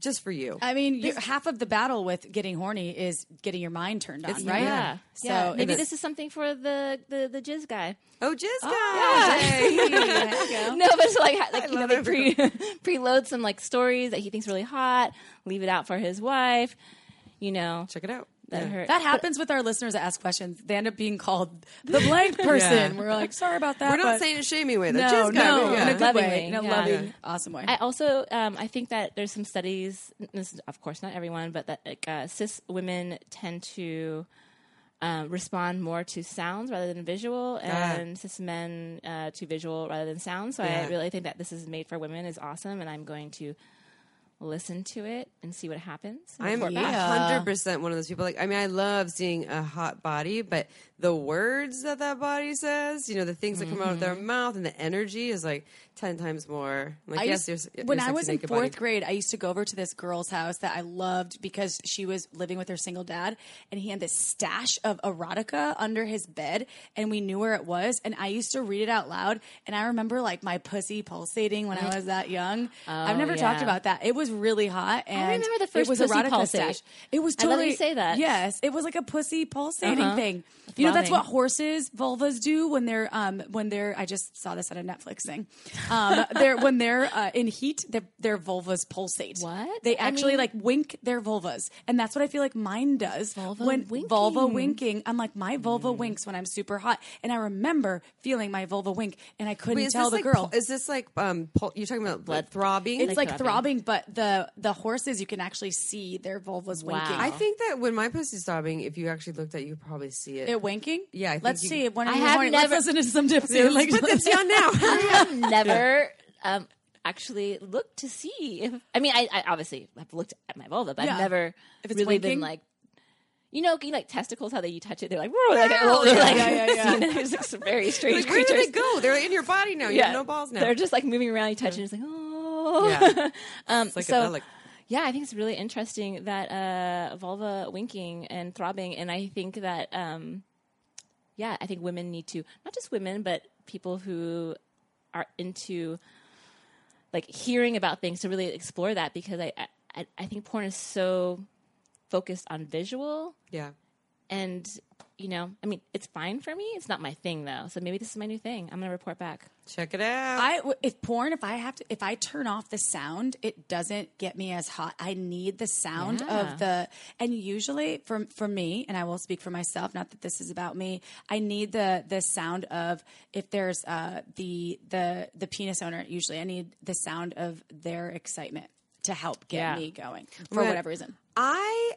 just for you.
I mean, you half of the battle with getting horny is getting your mind turned on, right?
Yeah.
So
yeah. Maybe this is something for the, the, the jizz guy.
oh, just oh, guys.
No, but it's like, like you know,
love
they pre preload some like stories that he thinks really hot, leave it out for his wife. You know,
Check it out.
That
Yeah.
hurt.
That happens with our listeners that ask questions. They end up being called the blank person.
Yeah.
We're like, sorry about that.
We're not
but
saying it shaming way. Though.
no,
Just guy,
no,
yeah.
in a good
Lovingly,
way, in a
yeah.
loving,
Yeah.
awesome way.
I also, um, I think that there's some studies. This is, of course, not everyone, but that like, uh, cis women tend to um, respond more to sounds rather than visual, and cis men uh, to visual rather than sound. So
Yeah.
I really think that this is made for women is awesome, and I'm going to listen to it and see what happens.
I'm
report
a hundred percent one of those people. Like, I mean, I love seeing a hot body, but the words that that body says, you know, the things that come out of their mouth and the energy is like ten times more. Like,
I
yes,
used-
you're,
when
you're
I was in fourth
body.
grade, I used to go over to this girl's house that I loved because she was living with her single dad, and he had this stash of erotica under his bed, and we knew where it was. And I used to read it out loud, and I remember like my pussy pulsating when I was that young. I've never talked about that. It was really hot, and
remember the first it
was
pussy
erotica
pulsate.
stash. It was
I love
totally
you say that.
Yes, it was like a pussy pulsating
Uh-huh.
thing. You know, that's what horses vulvas do when they're um when they're I just saw this at a Netflix thing. Um they're when they're uh, in heat their their vulvas pulsate.
What?
They
I
actually
mean-
like wink their vulvas. And that's what I feel like mine does.
Vulva
when
winking.
vulva winking. I'm like my vulva winks when I'm super hot. And I remember feeling my vulva wink and I couldn't
Wait,
tell the
like,
girl.
is this like um? Pul- you're talking about blood throbbing?
it's like,
like
throbbing, but the the horses you can actually see their vulvas
Wow.
winking.
I think that when my pussy's throbbing, if you actually looked at, it, you could probably see it.
it winking?
Yeah, I think
Let's
you-
see. When
I
are
have
horny?
never-
Let's listen to some Dipsea.
Let's
Like,
put Dipsea on now.
I've never um, actually looked to see if. I mean, I, I obviously have looked at my vulva, but
Yeah.
I've never
If it's
really
winking?
been like. You know, you like testicles, how they you touch it, they're like, whoa, like, they're like,
yeah, yeah, yeah.
you know, there's like some very strange
like, where
creatures.
do they go? They're in your body now. You have no balls now.
They're just like moving around, you touch it, it's like, oh.
yeah.
um,
It's like
so,
a,
yeah, I think it's really interesting that uh, vulva winking and throbbing, and I think that um, yeah, I think women need to not just women, but people who are into like hearing about things to really explore that because I I, I think porn is so focused on visual
yeah.
and you know, I mean, it's fine for me. It's not my thing though. So maybe this is my new thing. I'm gonna report back.
Check it out.
I if porn if I have to if I turn off the sound it doesn't get me as hot. I need the sound
Yeah.
of the and usually for for me and I will speak for myself. Not that this is about me. I need the the sound of if there's uh the the the penis owner. Usually I need the sound of their excitement to help get
Yeah.
me going for
Right.
whatever reason.
I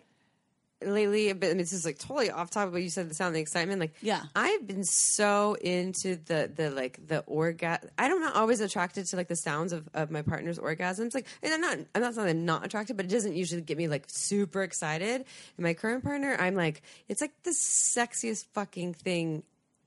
lately, but I mean, this is like totally off topic. But you said the sound of the excitement. Like,
Yeah.
I've been so into the the like the orgasm. I don't not always attracted to like the sounds of, of my partner's orgasms. Like, and I'm not. I'm not saying I'm not attracted, but it doesn't usually get me like super excited. And my current partner, I'm like, it's like the sexiest fucking thing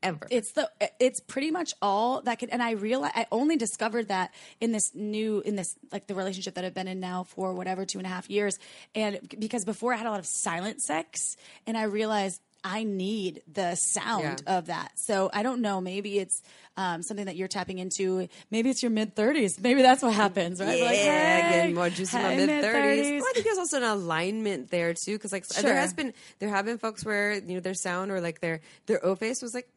ever.
it's the it's pretty much all that could and i realize i only discovered that in this new in this like the relationship that i've been in now for whatever two and a half years and because before i had a lot of silent sex and i realized i need the sound
Yeah.
of that so i don't know maybe it's um, something that you're tapping into maybe it's your mid 30s maybe that's what happens right
Yeah,
Like, hey,
getting more juicy in my mid thirties.
mid-thirties.
Well, I think there's also an alignment there too, because like
Sure.
there has been, there have been folks where you know their sound or like their their O face was like,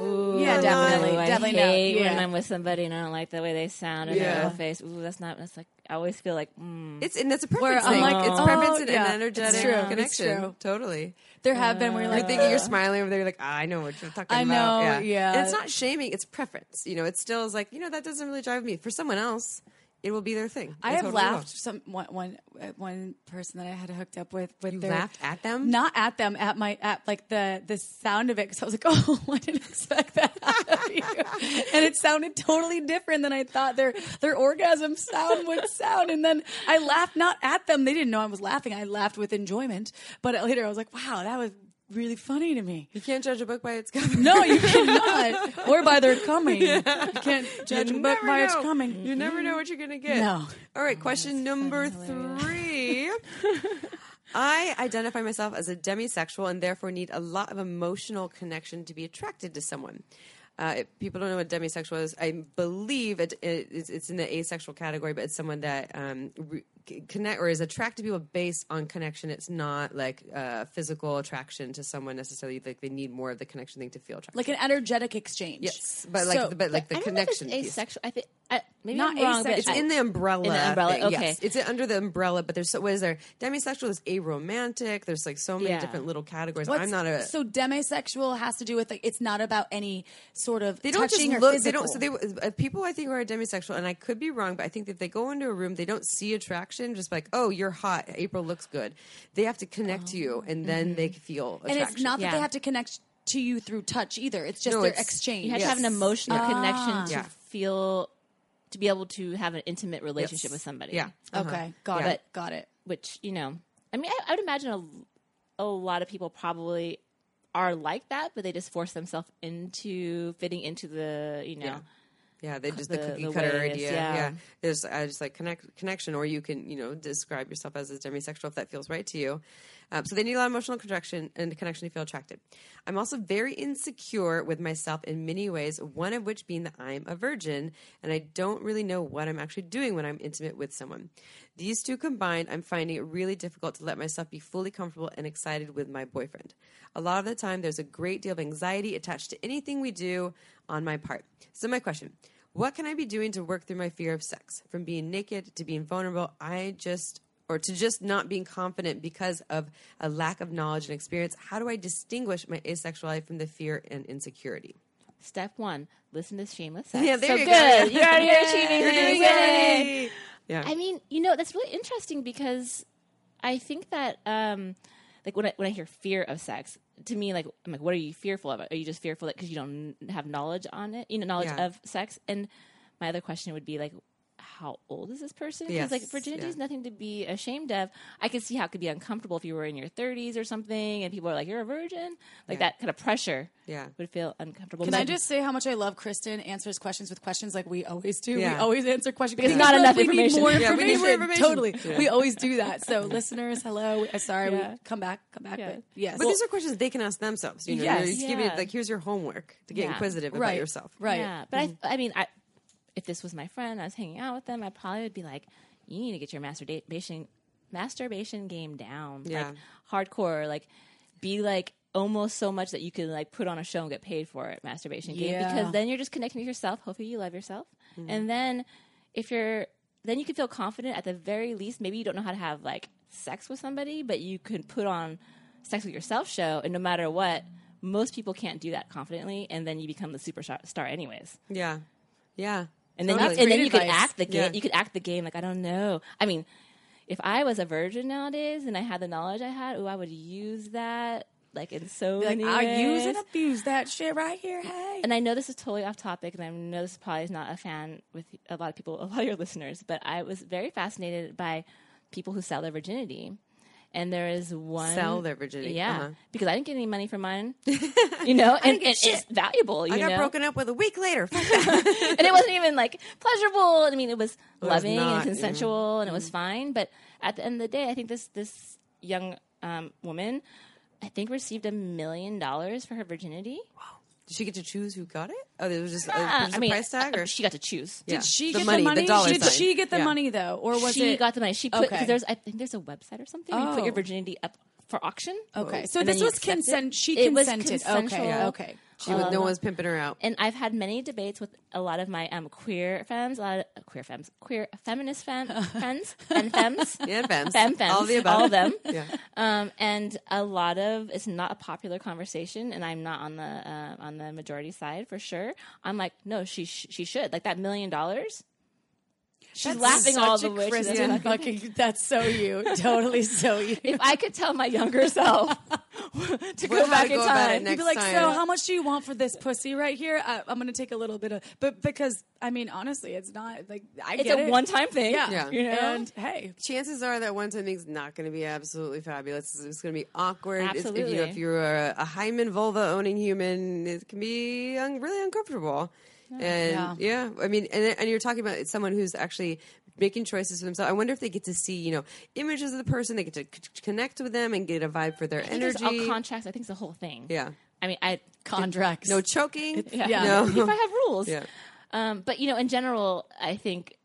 Ooh,
Yeah, definitely,
Ooh, I
definitely no,
hate when
yeah.
I'm with somebody and I don't like the way they sound and
Yeah.
their whole face. Ooh, that's not. That's like I always feel like. Mm.
It's and that's a
Where
preference
I'm
thing.
like,
it's
oh,
preference and
yeah,
an
it's
energetic
true, it's
connection.
true.
Totally.
there have been where you're
You're
like
thinking you're smiling over there. You're like, ah, I know what you're talking
I
about.
know, yeah.
And it's not shaming. It's preference. You know, it still is like, you know, that doesn't really drive me. For someone else, it will be their thing.
I
It
have
totally will.
laughed some one one uh, one person that I had hooked up with with
You
their
laughed at them?
not at them at my at like the the sound of it because I was like oh I didn't expect that out of you and it sounded totally different than I thought their their orgasm sound would sound and then I laughed not at them they didn't know I was laughing I laughed with enjoyment but later I was like wow that was really funny to me
You can't judge a book by its cover.
no you cannot or by their coming you can't judge a book by its coming
You never know what you're going to get.
No.
All right, oh, question number three. I identify myself as a demisexual and therefore need a lot of emotional connection to be attracted to someone. Uh, if people don't know what demisexual is. I believe it, it, it's, it's in the asexual category, but it's someone that um, re- connect or is attracted to people based on connection. It's not like uh, physical attraction to someone necessarily. Like they need more of the connection thing to feel attracted.
like an energetic exchange
yes, but like
So-
but like the
I don't know it's
connection. piece.
asexual. I think I, maybe
Not
I'm wrong, but
asexual.
It's
I-
in the umbrella.
In the umbrella,
thing,
okay.
Yes. It's under the umbrella, but there's so what is there? Demisexual is aromantic. There's like so many
Yeah.
different little categories.
What's-
I'm not a.
so demisexual has to do with like it's not about any sort of
they don't
touching
just
or
look.
physical.
They don't. So they uh, people I think who are demisexual, and I could be wrong, but I think that if they go into a room, they don't see attraction. Just like, oh, you're hot. April looks good. They have to connect to you, and then they feel
and it's not that they have to connect to you through touch either. It's just
No,
their
it's-
exchange.
you have to have an emotional
Yeah.
connection to
Yeah.
feel to be able to have an intimate relationship
Yes.
with somebody.
Yeah. Uh-huh.
Okay, got
Yeah.
it. Got it.
which you know, I mean, I, I would imagine a, a lot of people probably are like that, but they just force themselves into fitting into the you know.
Yeah. Yeah, they just the,
The-
cookie
the
cutter idea.
yeah.
Yeah, there's uh, just like connect connection, or you can you know describe yourself as a demisexual if that feels right to you. Um, so they need a lot of emotional connection and connection to feel attracted. I'm also very insecure with myself in many ways. One of which being that I'm a virgin and I don't really know what I'm actually doing when I'm intimate with someone. These two combined, I'm finding it really difficult to let myself be fully comfortable and excited with my boyfriend. A lot of the time, there's a great deal of anxiety attached to anything we do on my part. So my question. What can I be doing to work through my fear of sex? From being naked to being vulnerable, I just, or to just not being confident because of a lack of knowledge and experience. How do I distinguish my asexuality from the fear and insecurity?
Step one: listen to Shameless Sex.
Yeah, there
so
you go.
good. You're already achieving
You're doing it. Yeah.
I mean, you know, that's really interesting because I think that, um, like, when I, when I hear fear of sex, to me, like, I'm like, what are you fearful of? Are you just fearful because you don't have knowledge on it, you know, knowledge
Yeah.
of sex? And my other question would be, like, how old is this person? Because
Yes,
like virginity
yeah.
is nothing to be ashamed of. I could see how it could be uncomfortable if you were in your 30s or something, and people are like, "You're a virgin," like
Yeah.
that kind of pressure.
Yeah.
would feel uncomfortable.
Can
But-
I just say how much I love Kristen answers questions with questions like we always do?
Yeah.
We always answer questions
Because
we
not
feel
enough
we need
information.
more
Yeah, we need more
information.
information.
Totally,
Yeah.
we always do that. So, listeners, hello. Uh, Sorry,
Yeah.
we come back, come back.
Yeah.
But yes,
But these are questions they can ask themselves. You know,
Yes.
you're just giving
Yeah.
like here's your homework to get
Yeah.
inquisitive about
right,
yourself.
right.
Yeah, but I, I mean, I, if this was my friend, I was hanging out with them, I probably would be like, "You need to get your masturbation masturbation game down,
Yeah.
like hardcore, like be like." almost so much that you can like put on a show and get paid for it masturbation game
Yeah.
because then you're just connecting with yourself hopefully you love yourself
Mm-hmm.
and then if you're then you can feel confident at the very least maybe you don't know how to have like sex with somebody but you can put on sex with yourself show and no matter what most people can't do that confidently and then you become the superstar anyways
Yeah. Yeah.
And then
Totally.
you, and then you could act the game.
Yeah.
You could act the game like I don't know. I mean, if I was a virgin nowadays and I had the knowledge I had, oh, I would use that like in so
Like,
many
I use and abuse that shit right here. Hey.
And I know this is totally off topic, and I know this probably is not a fan with a lot of people, a lot of your listeners. But I was very fascinated by people who sell their virginity. And there is one
Sell their virginity,
yeah,
uh-huh.
because I didn't get any money for mine, you know, and, and it's valuable. You
I got
know?
broken up with a week later.
and it wasn't even like pleasurable. I mean, it was
was
loving
not,
and
yeah.
consensual, and it was fine. But at the end of the day, I think this this young um, woman, I think, received a million dollars for her virginity.
Did she get to choose who got it? Oh, there was just, uh, there's a
I mean,
price tag,
uh,
or
she got to choose.
Yeah.
Did she
The
get
money,
the
the
money?
dollar
Did
sign.
she get the
Yeah.
money though, or was
she
it?
got the money. She put
Okay.
because there's I think there's a website or something. You put your
Oh.
virginity up for auction.
Okay, so
And
this was consent. She
It was
consented. Okay,
consensual.
okay.
she was, no one's pimping her out.
And I've had many debates with a lot of my um, queer femmes, a lot of uh, queer femmes, queer feminist fem, friends and femmes.
Yeah, femmes.
Femme femmes,
All of the above.
all of them.
Yeah.
Um, and a lot of it's not a popular conversation, and I'm not on the uh, on the majority side for sure. I'm like, no, she sh- she should like that million dollars. She's
That's
laughing all the way. to
Kristen
fucking-
fucking. That's so you. Totally so you.
if I could tell my younger self to go
Well, how
back
to
in
go about
time,
You'd be like,
time.
so how much do you want for this pussy right here? I, I'm going to take a little bit of, but because I mean, honestly, it's not like I
it's
get
a
it.
one-time thing.
Yeah.
Yeah.
you know.
And hey,
chances are that one time thing's not going to be absolutely fabulous. It's going to be awkward. It's- if, you know,
Absolutely.
if you're a, a hymen vulva owning human, it can be un- really uncomfortable. And yeah. I mean, and, and you're talking about someone who's actually making choices for themselves. I wonder if they get to see, you know, images of the person. They get to c- connect with them and get a vibe for their
I
energy.
all contracts. I think it's the whole thing.
yeah.
I mean, I
contracts.
No choking.
yeah.
Yeah.
if I have rules.
Yeah.
Um, but you know, in general, I think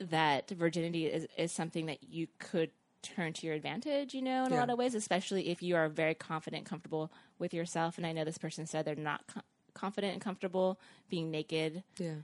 that virginity is, is something that you could turn to your advantage. You know, in a lot of ways, especially if you are very confident, comfortable with yourself. And I know this person said they're not co- confident and comfortable being naked.
Yeah.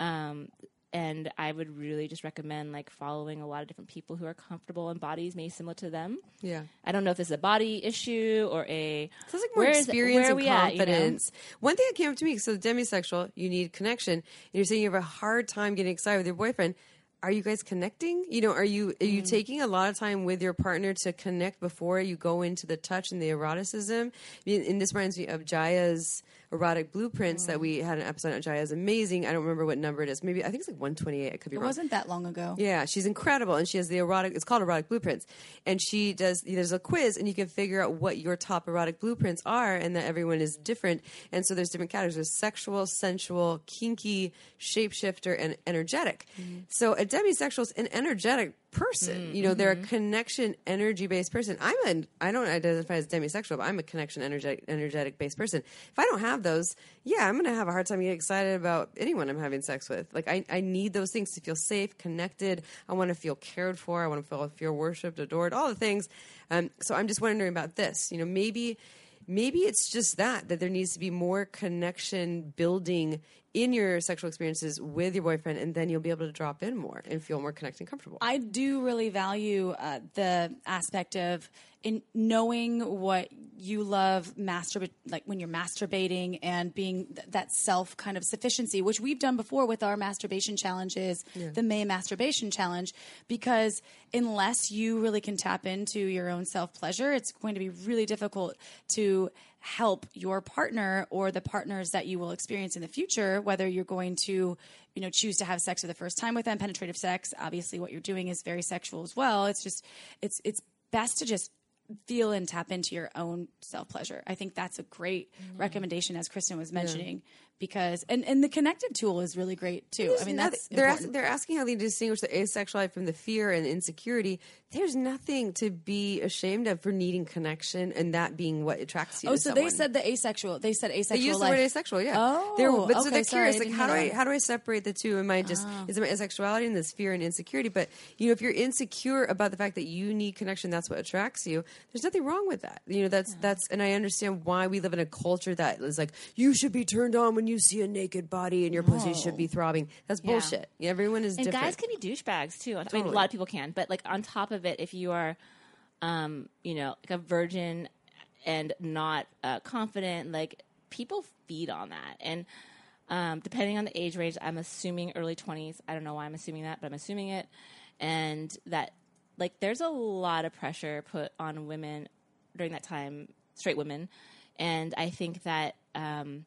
Um, and I would really just recommend like following a lot of different people who are comfortable in bodies maybe similar to them.
Yeah.
I don't know if it's a body issue or a
Sounds like more
where is-
experience
where
and
we at, you know?
confidence. One thing that came up to me, so demisexual, you need connection. And you're saying you have a hard time getting excited with your boyfriend. Are you guys connecting? You know, are you are
Mm.
you taking a lot of time with your partner to connect before you go into the touch and the eroticism? I mean, and this reminds me of Jaiya's erotic blueprints
Mm.
that we had an episode on. is amazing. I don't remember what number it is. Maybe I think it's like 128. I could be
it
wrong.
wasn't that long ago.
Yeah, she's incredible, and she has the erotic. It's called erotic blueprints, and she does. There's a quiz, and you can figure out what your top erotic blueprints are, and that everyone is different. And so there's different categories: there's sexual, sensual, kinky, shapeshifter, and energetic. So a demisexual is an energetic person. You know, they're a connection, energy based person. I'm an. I don't identify as demisexual, but I'm a connection, energetic, energetic based person. If I don't have those, yeah, I'm going to have a hard time getting excited about anyone I'm having sex with. Like I, I need those things to feel safe, connected. I want to feel cared for. I want to feel feel worshipped, adored, all the things. Um, so I'm just wondering about this. You know, maybe maybe it's just that that there needs to be more connection building in your sexual experiences with your boyfriend, and then you'll be able to drop in more and feel more connected and comfortable.
I do really value uh, the aspect of in knowing what you love masturbate like when you're masturbating and being th- that self kind of sufficiency which we've done before with our masturbation challenges the May masturbation challenge because unless you really can tap into your own self pleasure it's going to be really difficult to help your partner or the partners that you will experience in the future whether you're going to you know choose to have sex for the first time with them penetrative sex obviously what you're doing is very sexual as well. It's just it's it's best to just feel and tap into your own self pleasure i think that's a great mm-hmm. recommendation as kristen was mentioning because and and the connected tool is really great too. I mean,
Nothing-
that's
they're they're asking how they distinguish the asexual life from the fear and insecurity. There's nothing to be ashamed of for needing connection and that being what attracts you.
Oh, so they said the asexual. They said asexual.
They
asexual.
use the word asexual, yeah.
Oh,
they're, but so they're
sorry,
curious, like how do I how do I separate the two? Am I just ah. is it my asexuality and this fear and insecurity? But you know, if you're insecure about the fact that you need connection, that's what attracts you. There's nothing wrong with that. You know, that's that's, and I understand why we live in a culture that is like you should be turned on when you see a naked body and your pussy should be throbbing. That's
Yeah.
bullshit. Everyone is
and
different.
guys can be douchebags too. I mean, a lot of people can, but like on top of it, if you are, um, you know, like a virgin and not uh, confident, like people feed on that, and um, depending on the age range, I'm assuming early twenties. I don't know why I'm assuming that, but I'm assuming it, and that like there's a lot of pressure put on women during that time, straight women, and I think that um,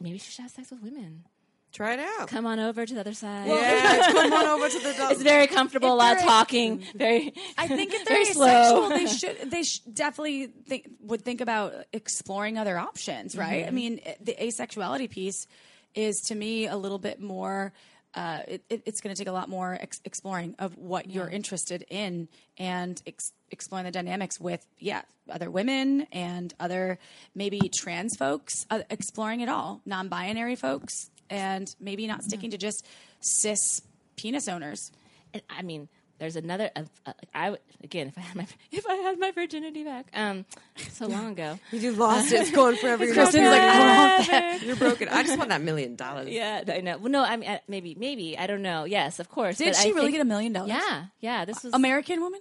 maybe she should have sex with women.
Try it out.
Come on over to the other side.
yeah, come on over to the
It's very comfortable. A lot of talking. Very.
I think if they're
very
asexual,
slow.
they should they sh- definitely think, would think about exploring other options, right? I mean, the asexuality piece is to me a little bit more. Uh, it, it, it's going to take a lot more ex- exploring of what you're interested in and ex- exploring the dynamics with, yeah, other women and other maybe trans folks, uh, exploring it all, non-binary folks, and maybe not sticking to just cis penis owners.
And, I mean, there's another. Uh, uh, I would- again, if I had my if I had my virginity back, um, so long ago.
You just lost it. It's gone forever. You're
Kristen's like, I want that.
You're broken. I just want that million dollars.
Yeah, I know. Well, no, I mean, uh, maybe, maybe I don't know. Yes, of course.
Did
but
she
I
really
think-
get a million dollars?
Yeah, yeah. This was
American woman?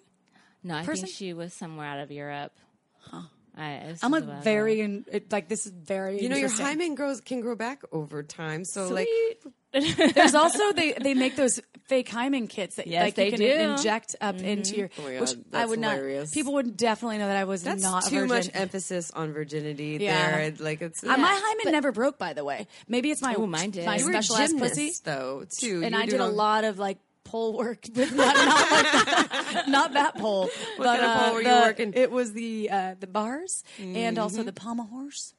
no. I
person?
think she was somewhere out of Europe. I, this
I'm like
a
very in, it, like this is very
You know, your
interesting.
hymen grows can grow back over time. So like,
There's also they they make those fake hymen kits that
Yes,
like
they
you can
do. Mm-hmm.
inject up into your
Oh my
which
God,
I would
hilarious.
not people would definitely know that I was
that's
not a
too
virgin.
much emphasis on virginity
Yeah.
there. And, Like it's
Uh, my hymen never broke by the way. Maybe it's my
Oh, mine did.
my
You
you were a
special ass
gymnast,
pussy.
though too,
And
You
I did a lot of like pole work with not, not like that, not that pole. but,
kind of pole
uh,
were you
the-
working?
It was the uh, the bars and also the pommel horse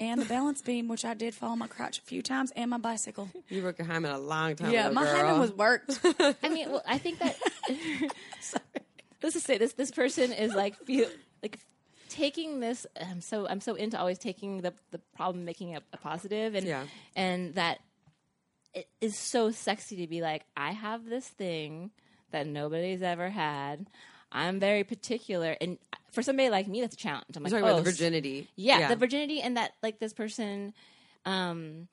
and the balance beam, which I did fall on my crotch a few times, and my bicycle.
You worked your hymen a long time.
Yeah,
ago,
my
girl.
hymen was worked.
I mean, well, I think that. let's just say this: this person is like feel like taking this. I'm so I'm so into always taking the the problem, making it a positive, and
Yeah.
and that it is so sexy to be like, I have this thing that nobody's ever had. I'm very particular, and for somebody like me, that's a challenge. I'm like,
You're talking
oh,
about the virginity.
yeah, the virginity and that like this person um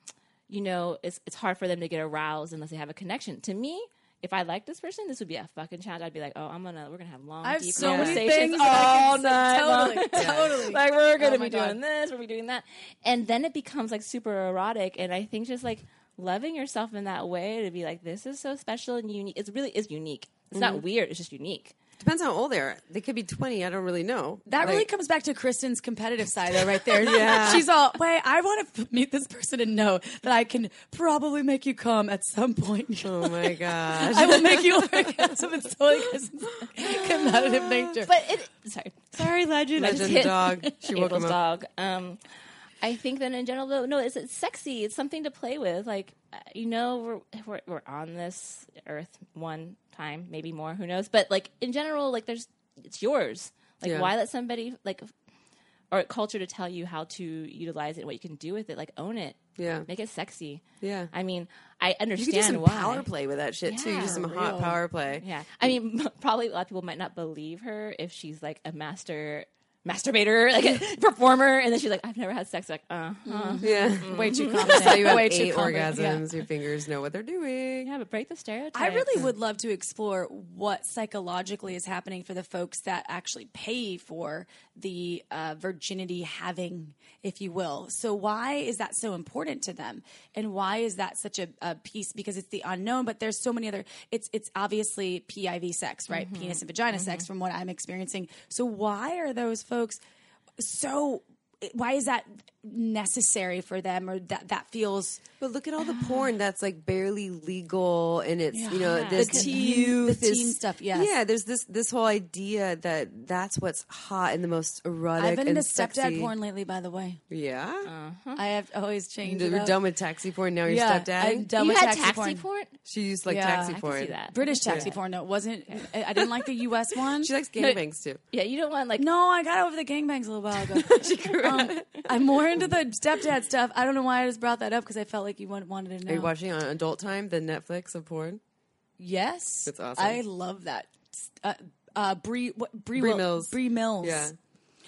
you know it's it's hard for them to get aroused unless they have a connection to me if I like this person, this would be a fucking challenge. I'd be like, "Oh, I'm gonna, we're gonna have long,
I have
deep
so many
conversations
things
all night,
Totally,
long.
totally.
like we're gonna
Oh my
be
God.
doing this, we're gonna be doing that, and then it becomes like super erotic. And I think just like loving yourself in that way to be like, this is so special and unique. It really is unique. It's
Mm-hmm.
not weird. It's just unique.
Depends how old they are. They could be 20. I don't really know.
That really comes back to Kristen's competitive side, though, right there. yeah. She's all, wait, I want to meet this person and know that I can probably make you come at some point.
Oh my gosh.
I will make you orgasm. It's totally Kristen's competitive nature.
But it, sorry,
Sorry, legend.
Legend
hit
dog. She woke
Abel's
him up.
dog. Um, I think that in general, though, no, it's, it's sexy. It's something to play with. Like, uh, you know, we're, we're we're on this earth one time, maybe more. Who knows? But like in general, like there's it's yours. Like,
Yeah.
why let somebody like or culture to tell you how to utilize it, what you can do with it? Like, own it.
Yeah.
make it sexy.
Yeah.
I mean, I understand You
could do some
why.
power play with that shit too. You do
Yeah,
some hot
real.
power play.
Yeah, I mean, probably a lot of people might not believe her if she's like a master masturbator, like a performer, and then she's like, "I've never had sex." Like, uh huh.
Yeah. Mm-hmm.
way too mm-hmm.
So
confident.
you have
way too
eight
confident. Yeah.
orgasms. Your fingers know what they're doing.
Yeah, but break the stereotype.
I really would love to explore what psychologically is happening for the folks that actually pay for the uh, virginity having, if you will. So, why is that so important to them, and why is that such a, a piece? Because it's the unknown, but there's so many other. It's it's obviously PIV sex, right? Penis and vagina sex, from what I'm experiencing. So, why are those folks so? Why is that necessary for them or that that feels
But look at all the porn that's like barely legal, and it's you know
Yeah.
this
The teen-
youth
the
is-
stuff, yes.
yeah. There's this this whole idea that that's what's hot and the most erotic.
I've been
and
into stepdad
sexy.
porn lately by the way.
Yeah,
I have always changed
you're done with taxi porn. Now you're
yeah,
stepdad.
I'm done
you
with
had
taxi,
taxi
porn.
porn?
She used like
Yeah.
taxi
I can
porn.
see that.
British taxi porn. No, it wasn't. I I didn't like the U.S. one.
She likes
No.
gangbangs too.
Yeah, you don't want like
No, I got over the gangbangs a little while ago. um, I'm more into the stepdad stuff. I don't know why I just brought that up because I felt like you want- wanted to know.
Are you watching on Adult Time, the Netflix of porn?
Yes,
it's awesome.
I love that. Uh, uh, Bree, what, Bree,
Bree
Wil-
Mills.
Bree Mills.
Yeah.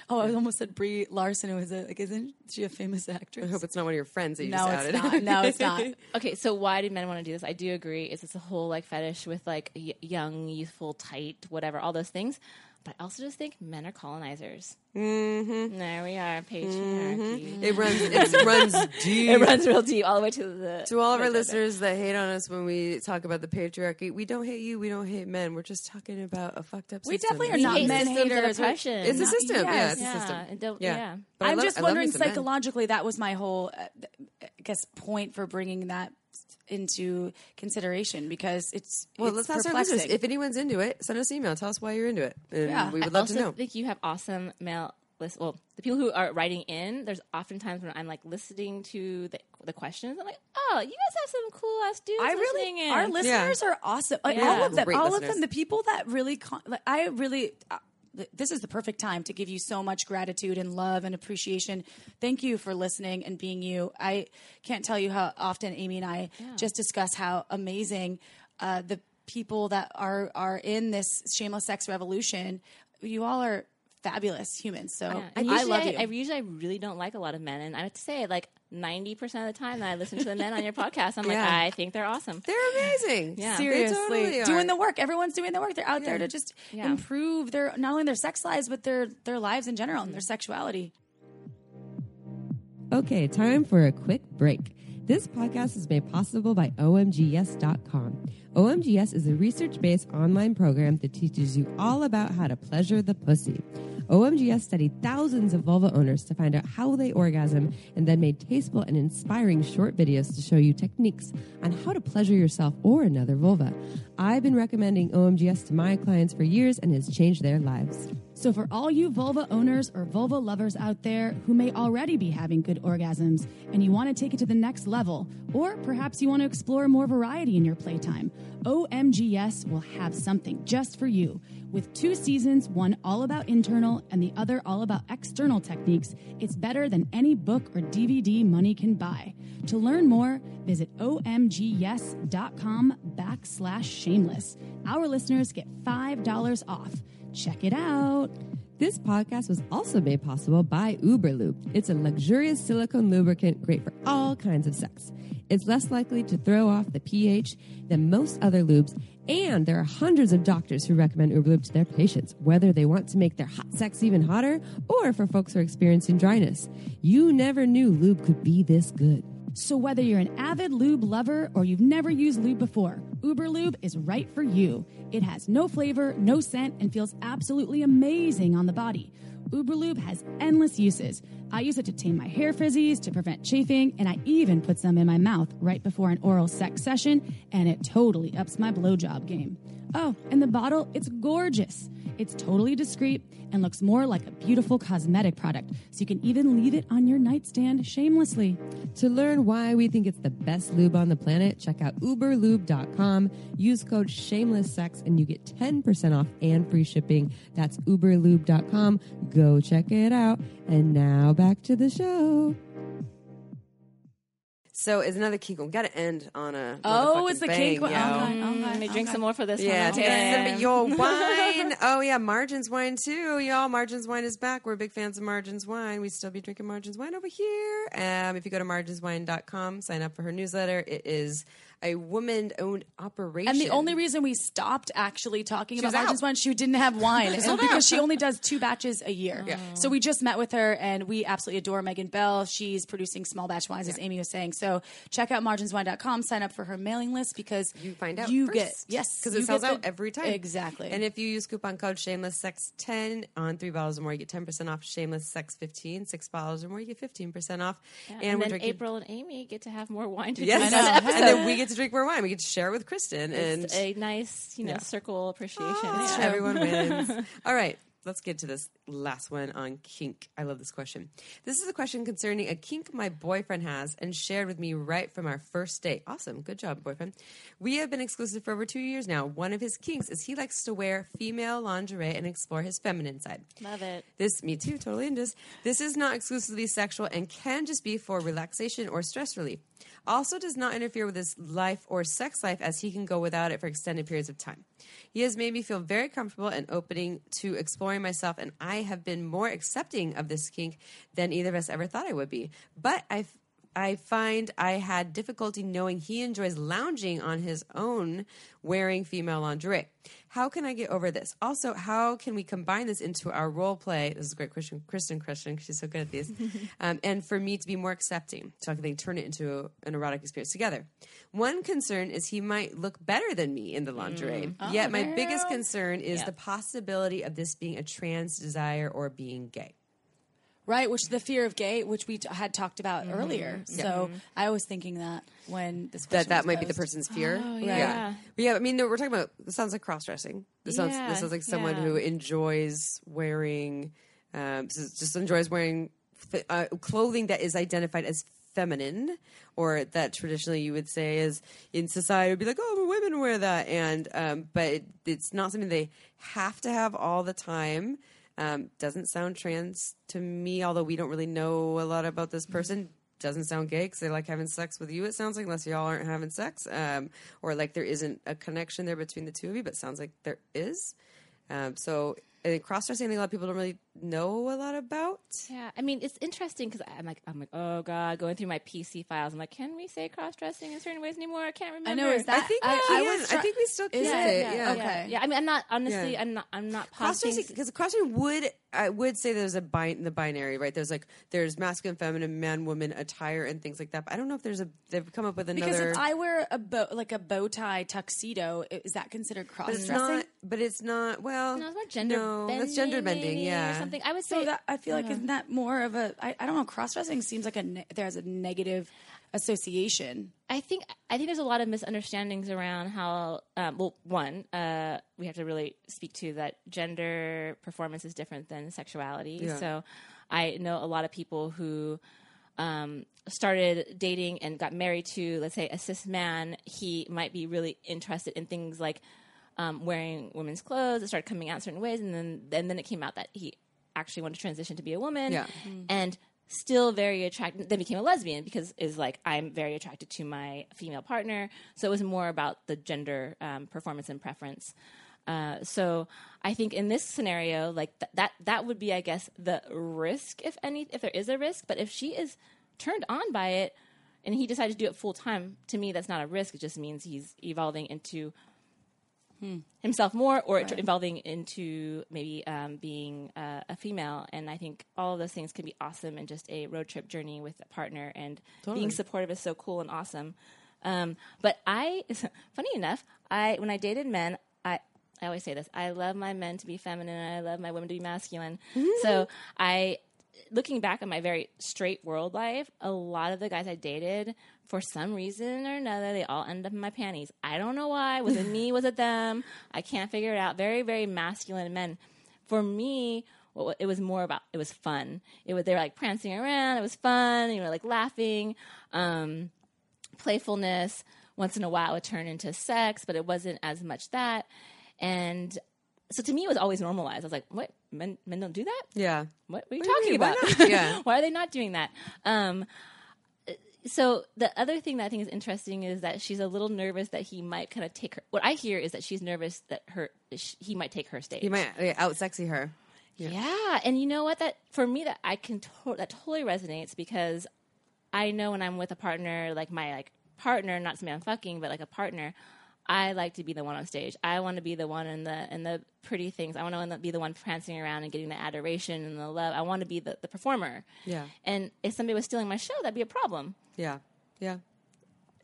Oh, I almost said Brie Larson. Who is it? Like, isn't she a famous actress?
I hope it's not one of your friends that you
no,
just
it's
outed.
not. No, it's not.
Okay, so why do men want to do this? I do agree. Is it's a whole like fetish with like y- young, youthful, tight, whatever, all those things. But I also just think men are colonizers. Mm-hmm. There we are, patriarchy.
It runs. It runs deep.
It runs real deep, all the way to the.
To all of our listeners that hate on us when we talk about the patriarchy, we don't hate you. We don't hate men. We're just talking about a fucked up. System.
We
system.
definitely are
We
not
hate
men
systems of
haters.
oppression.
It's a
Not-
system. Yeah,
yes.
it's a
yeah,
system. Yeah.
yeah.
But I
I'm
love-
just
I love me
wondering
some men.
psychologically. That was my whole, uh, I guess, point for bringing that into consideration because it's
Well,
it's
let's ask our listeners. If anyone's into it, send us an email. Tell us why you're into it, and
Yeah.
we would
I
love to know.
I think you have awesome mail list. Well, the people who are writing in, there's oftentimes when I'm like listening to the, the questions, I'm like, oh, you guys have some cool ass dudes
I
listening
really,
in.
our listeners are awesome. Like,
Yeah.
All of them,
Great
all of them. The people that really, con- like, I really. Uh, th- this is the perfect time to give you so much gratitude and love and appreciation. Thank you for listening and being you. I can't tell you how often Amy and I just discuss how amazing uh, the people that are are in this shameless sex revolution. You all are fabulous humans. So
Yeah.
I,
usually
love you.
I, usually I really don't like a lot of men, and I have to say, like ninety percent of the time that I listen to the men on your podcast, I'm
Yeah.
like, I think they're awesome.
They're amazing.
Yeah.
They
Seriously,
totally are.
doing the work. Everyone's doing the work. They're out there to just
Yeah.
improve their not only their sex lives but their their lives in general and their mm-hmm. sexuality.
Okay, time for a quick break. This podcast is made possible by OMGYes.com. OMGYes is a research based online program that teaches you all about how to pleasure the pussy. OMGYes studied thousands of vulva owners to find out how they orgasm and then made tasteful and inspiring short videos to show you techniques on how to pleasure yourself or another vulva. I've been recommending OMGYes to my clients for years and has changed their lives.
So, for all you vulva owners or vulva lovers out there who may already be having good orgasms and you want to take it to the next level, or perhaps you want to explore more variety in your playtime, OMGYes will have something just for you. With two seasons, one all about internal and the other all about external techniques, it's better than any book or DVD money can buy. To learn more, visit omgyes.com backslash shameless. Our listeners get $5 off. Check it out.
This podcast was also made possible by Uberlube. It's a luxurious silicone lubricant great for all kinds of sex. It's less likely to throw off the pH than most other lubes, and there are hundreds of doctors who recommend Uberlube to their patients, whether they want to make their hot sex even hotter or for folks who are experiencing dryness. You never knew lube could be this good.
So, whether you're an avid lube lover or you've never used lube before, Uberlube is right for you. It has no flavor, no scent, and feels absolutely amazing on the body. Uberlube has endless uses. I use it to tame my hair frizzies, to prevent chafing, and I even put some in my mouth right before an oral sex session, and it totally ups my blowjob game. Oh, and the bottle, it's gorgeous. It's totally discreet and looks more like a beautiful cosmetic product, so you can even leave it on your nightstand shamelessly.
To learn why we think it's the best lube on the planet, check out uberlube.com. Use code shamelesssex and you get 10% off and free shipping. That's uberlube.com. Go check it out. And now back to the show.
So it's another Kegel. Got to end on a.
Oh, it's the
bang,
cake.
yo.
Okay, okay,
Let me drink
okay.
some more for this
Yeah,
one.
take a
Okay.
sip of your wine. oh yeah, Margins wine too, y'all. Margins wine is back. We're big fans of Margins wine. We still be drinking Margins wine over here. Um, if you go to marginswine.com, sign up for her newsletter. It is a woman-owned operation.
And the only reason we stopped actually talking
She
about
was out.
Margins wine, she didn't have wine, and because she only does two batches a year. Oh. So we just met with her, and we absolutely adore Megan Bell. She's producing small batch wines, as Amy was saying. So check out marginswine.com, sign up for her mailing list because
you find out
you
first.
get yes
because it sells
get
out
the-
every time
exactly.
and if you use coupon code shameless sex 10 on three bottles or more you get 10% off shameless sex 15 six bottles or more you get 15% off
Yeah,
and,
and, then
drinking
April and Amy get to have more wine to
yes
drink
I know.
and then we get to drink more wine we get to share with kristen and
It's a nice, you know,
Yeah.
circle appreciation.
Ah,
Yeah.
everyone wins all right let's get to this last one on kink i love this question this is a question concerning a kink my boyfriend has and shared with me right from our first date awesome good job boyfriend we have been exclusive for over two years now one of his kinks is he likes to wear female lingerie and explore his feminine side
Love it.
this, me too, totally into this. This is not exclusively sexual and can just be for relaxation or stress relief. Also, does not interfere with his life or sex life as he can go without it for extended periods of time. He has made me feel very comfortable and opening to exploring myself, and I have been more accepting of this kink than either of us ever thought I would be. But I I find I had difficulty knowing he enjoys lounging on his own wearing female lingerie. How can I get over this? Also, how can we combine this into our role play? This is a great question, Kristen, Kristen, she's so good at these. um, and for me to be more accepting, so I can turn it into an erotic experience together. One concern is he might look better than me in the lingerie. Yet my biggest concern is
Yeah.
the possibility of this being a trans desire or being gay.
Right, which the fear of gay, which we t- had talked about earlier. So I was thinking that when this
that
question
that
was
might be the person's fear.
Oh,
yeah.
yeah.
But yeah. I mean, no, we're talking about. This sounds like cross dressing. This sounds.
Yeah,
This sounds like someone
yeah.
who enjoys wearing. Um, just just enjoys wearing uh, clothing that is identified as feminine, or that traditionally you would say is in society would be like, oh, women wear that, and um, but it, it's not something they have to have all the time. Um, doesn't sound trans to me, although we don't really know a lot about this person. Doesn't sound gay because they like having sex with you. It sounds like unless y'all aren't having sex, um, or like there isn't a connection there between the two of you. But sounds like there is. Um, so think cross dressing, I think a lot of people don't really know a lot about.
Yeah, I mean it's interesting because I'm like I'm like oh god, going through my PC files. I'm like, can we say cross dressing in certain ways anymore? I can't remember.
I know is that
I think
I,
we
I was
I think we still can
Is
say
it?
it. Yeah.
Okay.
Yeah, I mean, I'm not honestly.
Yeah.
I'm not. I'm not
cross dressing because cross dressing would I would say there's a bi- in the binary right there's like there's masculine feminine man woman attire and things like that but I don't know if there's a they've come up with another
Because if I wear a bow, like a bow tie tuxedo, is that considered cross dressing?
not but it's not well
no, it's more gender
no,
bending.
that's gender bending yeah
or something. I would
So
say
that I feel like isn't that more of a I, I don't know cross dressing seems like a ne- there's a negative association.
I think I think there's a lot of misunderstandings around how. Um, well, one, uh, we have to really speak to that gender performance is different than sexuality.
Yeah.
So, I know a lot of people who um, started dating and got married to, let's say, a cis man. He might be really interested in things like um, wearing women's clothes. It started coming out certain ways, and then and then it came out that he actually wanted to transition to be a woman.
Yeah.
and still very attracted. Then became a lesbian because is like I'm very attracted to my female partner. So it was more about the gender um, performance and preference. Uh, so I think in this scenario, like th- that, that would be, I guess, the risk, if any, if there is a risk. But if she is turned on by it, and he decided to do it full time, to me, that's not a risk. It just means he's evolving into himself more, or tr- evolving into maybe um, being uh, a female. And I think all of those things can be awesome in just a road trip journey with a partner. And being supportive is so cool and awesome. Um, but I, funny enough, I when I dated men, I I always say this: I love my men to be feminine, and I love my women to be masculine. So I, looking back on my very straight world life, a lot of the guys I dated, for some reason or another, they all ended up in my panties. I don't know why. Was it me? Was it them? I can't figure it out. Very very masculine men. For me, it was more about it was fun. It was they were like prancing around. It was fun. You know, like laughing. Um, playfulness. Once in a while, it would turn into sex, but it wasn't as much that. And so to me, it was always normalized. I was like, "What? Men, men don't do that?
yeah
What are you
What do you
talking?
Why
about?
Yeah.
Why are they not doing that?" Um, so the other thing that I think is interesting is that she's a little nervous that he might kind of take her. What I hear is that she's nervous that her sh- he might take her stage.
you might out sexy her
Yeah. and you know what? That for me, that I can to- that totally resonates because I know when I'm with a partner, like my like partner, not somebody I'm fucking, but like a partner, I like to be the one on stage. I want to be the one in the in the pretty things. I want to be the one prancing around and getting the adoration and the love. I want to be the, the performer.
Yeah.
And if somebody was stealing my show, that'd be a problem.
Yeah. Yeah.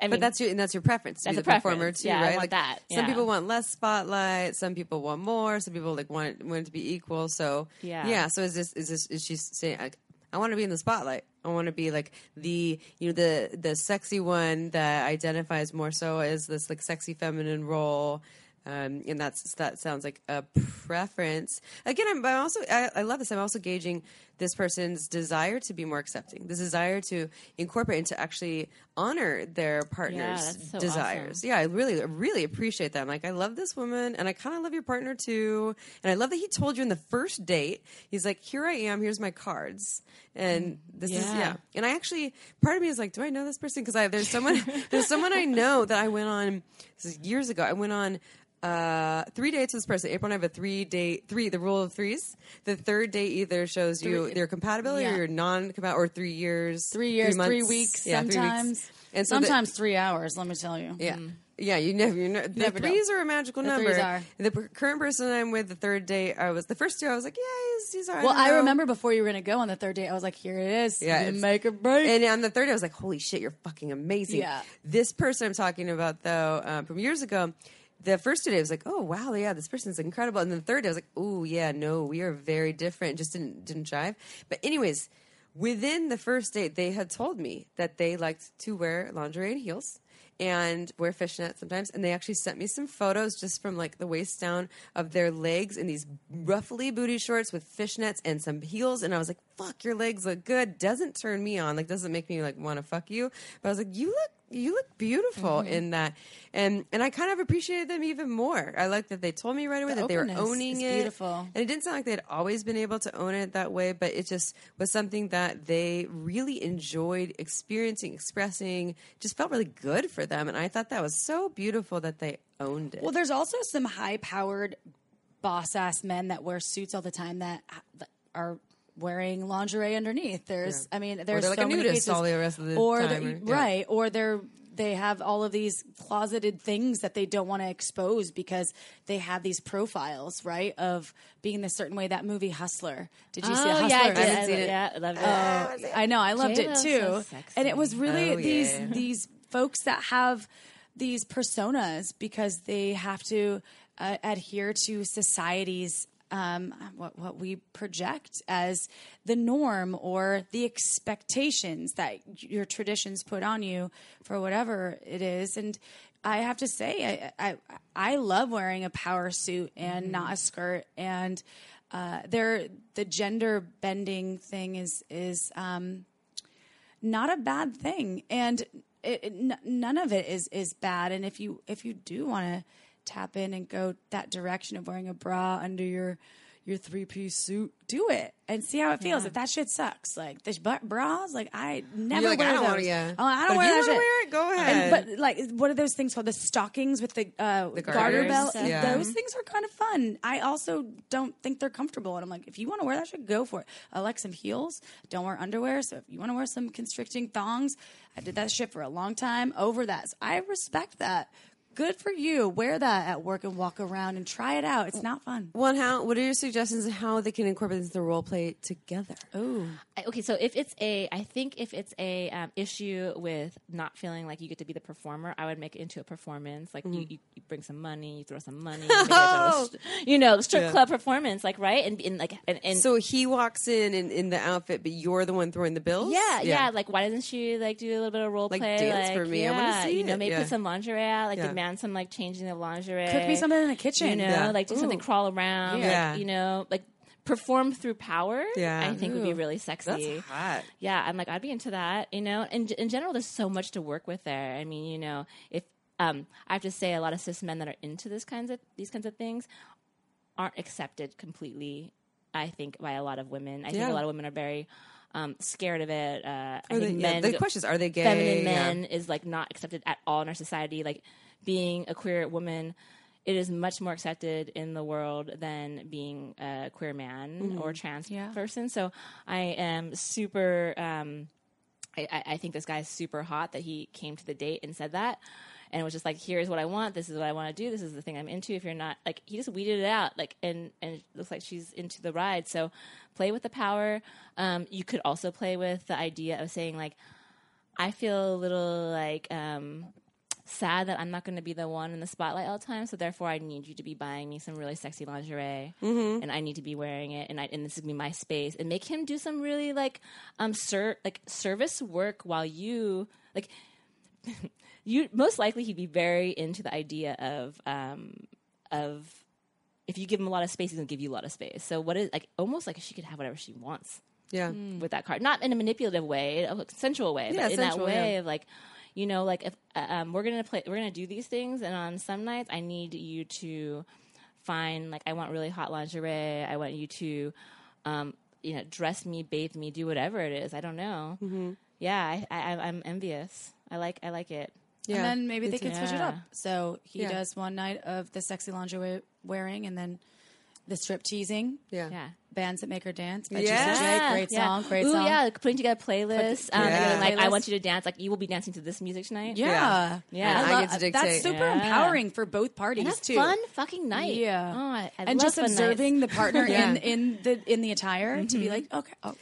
I mean,
But that's your and that's your preference to be
a
the performer too,
Yeah, I
right? like
that.
Some people want less spotlight. Some people want more. Some people like want it, want it to be equal. So
Yeah.
yeah. So is this is this is she saying? Like, I want to be in the spotlight. I want to be like the you know the the sexy one that identifies more so as this like sexy feminine role. Um, and that's that sounds like a preference. Again, I'm, I'm also I, I love this. I'm also gauging this person's desire to be more accepting, this desire to incorporate and to actually honor their partner's
that's so
desires.
awesome.
Yeah, I really, really appreciate that. I'm like, I love this woman, and I kind of love your partner too. And I love that he told you in the first date, he's like, "Here I am. Here's my cards." And this is
Yeah.
yeah. And I actually, part of me is like, do I know this person? Because I there's someone there's someone I know that I went on this is years ago. I went on uh, three dates with this person. April and I have a three date three the rule of threes. The third date either shows you their compatibility
yeah.
or you're non compatible or three years,
Three years, three,
months.
weeks,
Yeah, three weeks.
sometimes.
And so the-
sometimes three hours. Let me tell you.
yeah. Yeah, you never, you know, the
Mm. Never know.
threes are a magical
The
number.
threes are.
The per- current person I'm with, the third date, I was the first two. I was like, yeah, he's, he's all right.
Well,
don't
I remember before you were going to go on the third date, I was like, here it is.
Yeah,
make or break.
And on the third, day, I was like, "Holy shit, you're fucking amazing!"
Yeah.
This person I'm talking about, though, um, from years ago, the first days I was like, "Oh wow, yeah, this person's incredible," and then the third day I was like, "Oh yeah, no, we are very different." Just didn't didn't jive. But anyways, within the first date, they had told me that they liked to wear lingerie and heels. And wear fishnets sometimes, and they actually sent me some photos just from like the waist down of their legs in these ruffly booty shorts with fishnets and some heels. And I was like, "Fuck, your legs look good." Doesn't turn me on, like doesn't make me like want to fuck you. But I was like, "You look you look beautiful
Mm-hmm.
in that. And and i kind of appreciated them even more. I like that they told me right away
The
that they were owning it.
beautiful.
and it didn't sound like they'd always been able to own it that way but it just was something that they really enjoyed experiencing expressing just felt really good for them. And i thought that was so beautiful that they owned it.
Well, there's also some high powered boss ass men that wear suits all the time that that are wearing lingerie underneath. There's, I mean, there's
they're like
so
a
many
nudist
cases,
all the rest of the
or
time, or- yeah.
right, or they're they have all of these closeted things that they don't want to expose because they have these profiles, right, of being this certain way. That movie Hustler. Did you see
oh
Hustler?
yeah, I did.
haven't
I
seen it.
Yeah, I loved it.
Oh, I know. I loved it
J-Lo's
too.
so sexy.
and it was really
Oh,
these
yeah.
these folks that have these personas because they have to uh, adhere to society's um, what what we project as the norm or the expectations that your traditions put on you for whatever it is and. I have to say, I, I I love wearing a power suit and not a skirt, and uh, there the gender bending thing is is um, not a bad thing, and it, it, n- none of it is is bad. And if you if you do want to tap in and go that direction of wearing a bra under your your three piece suit, do it and see how it feels. If that shit sucks, like this bras, like I never
like,
wear
I don't
those.
wanna- yeah.
Oh, I don't
if
wear that shit.
wear it, go
And-
ahead.
but like, what are those things called? The stockings with the uh, garter belt.
yeah.
Those things are kind of fun. I also don't think they're comfortable, and I'm like, if you want to wear that shit, go for it. I like some heels. Don't wear underwear. So if you want to wear some constricting thongs, I did that shit for a long time. Over that, so I respect that. Good for you. Wear that at work and walk around and try it out. It's not fun.
One, how? What are your suggestions on how they can incorporate into the role play together?
Ooh.
I- okay, so if it's a, I think if it's a um, issue with not feeling like you get to be the performer, I would make it into a performance. Like you, you, you bring some money, you throw some money, you, make it a st- you know, strip
Yeah.
club performance, like right, and, and like and, and
So he walks in, in in the outfit, but you're the one throwing the bills.
yeah, yeah, Like, why doesn't she like do a little bit of role play?
Like,
play?
dance
like,
for me. I
Yeah,
wanna see
you know, maybe
Yeah.
put some lingerie out, like
Yeah.
Demand some like changing the lingerie.
Cook me something in the kitchen.
You know,
Yeah.
like do something crawl around.
Yeah.
Like, you know, like perform through power.
Yeah.
I think would be really sexy.
That's hot.
Yeah, I'm like I'd be into that. You know, and in general, there's so much to work with there. I mean, you know, if um, I have to say, a lot of cis men that are into this kinds of these kinds of things aren't accepted completely. I think by a lot of women. I think a lot of women are very um, scared of it. Uh, I
Are they-
think
yeah,
men.
the question is, are they gay?
Feminine
Yeah.
men is like not accepted at all in our society. Like being a queer woman. It is much more accepted in the world than being a queer man or trans
Yeah.
person. So I am super um, I, I, think this guy's super hot that he came to the date and said that. And it was just like, here's what I want. This is what I want to do. This is the thing I'm into. If you're not like, he just weeded it out. Like, and and it looks like she's into the ride. So, play with the power. Um, you could also play with the idea of saying like, I feel a little like um, sad that I'm not going to be the one in the spotlight all the time. So therefore, I need you to be buying me some really sexy lingerie, and I need to be wearing it, and I and this is gonna be my space, and make him do some really like um ser- like service work while you like. you most likely he'd be very into the idea of um of if you give him a lot of space, he's gonna give you a lot of space. So what is like almost like she could have whatever she wants
Yeah.
with that card, not in a manipulative way, a consensual way,
Yeah,
but in that way
yeah.
of like, you know, like if uh, um, we're gonna play, we're gonna do these things, and on some nights I need you to find like I want really hot lingerie. I want you to, um, you know, dress me, bathe me, do whatever it is. I don't know.
Mm-hmm.
Yeah, I, I, I'm envious. I like, I like it.
Yeah.
And then maybe they
too.
can switch it up. So he
Yeah.
does one night of the sexy lingerie wearing, and then the strip teasing.
Yeah.
Yeah.
Bands that make her dance. By
Yeah.
Juicy J. Great
yeah.
song. Great
Ooh,
song.
yeah, like putting together playlists. Um,
Yeah.
they're like, I want you to dance. Like, you will be dancing to this music tonight.
Yeah.
Yeah.
I
I
love-
get to dictate.
That's super
Yeah.
empowering for both parties
And
too.
fun fucking night.
Yeah.
Oh, I, I
and
love
just
fun
observing
nights.
the partner
Yeah.
in in the in the attire to be like, okay, oh,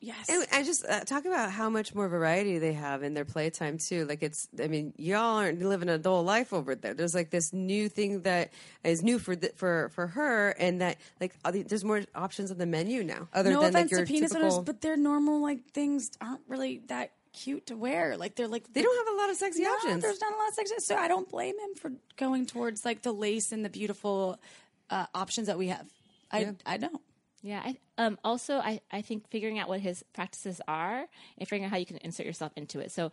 yes.
And I just uh, talk about how much more variety they have in their playtime too. Like it's, I mean, y'all aren't living a dull life over there. There's like this new thing that is new for the, for for her, and that like there's more options on the menu now. Other
no
than like
offense
your
to penis
typical,
owners, but their normal like things aren't really that cute to wear. Like they're like
they don't have a lot of sexy
no,
options.
There's not a lot of sexy. So I don't blame him for going towards like the lace and the beautiful uh, options that we have. I I don't.
Yeah. I, um, also, I, I think figuring out what his practices are and figuring out how you can insert yourself into it. So,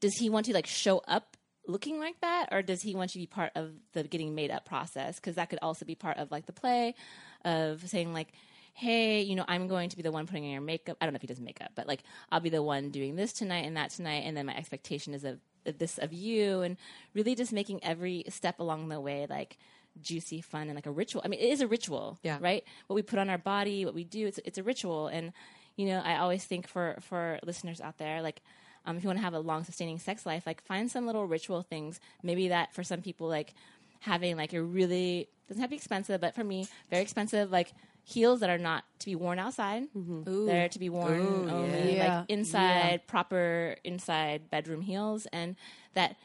does he want to like show up looking like that, or does he want you to be part of the getting made up process? Because that could also be part of like the play of saying like. Hey, you know, I'm going to be the one putting on your makeup. I don't know if he does makeup, but like, I'll be the one doing this tonight and that tonight, and then my expectation is of, of this of you, and really just making every step along the way like juicy, fun, and like a ritual. I mean, it is a ritual,
Yeah.
right? What we put on our body, what we do, it's it's a ritual. And you know, I always think for for listeners out there, like um, if you want to have a long sustaining sex life, like find some little ritual things. Maybe that for some people, like having like a really doesn't have to be expensive, but for me, very expensive, like heels that are not to be worn outside. They're to be worn
Ooh,
only
yeah.
like inside, proper inside bedroom heels, and that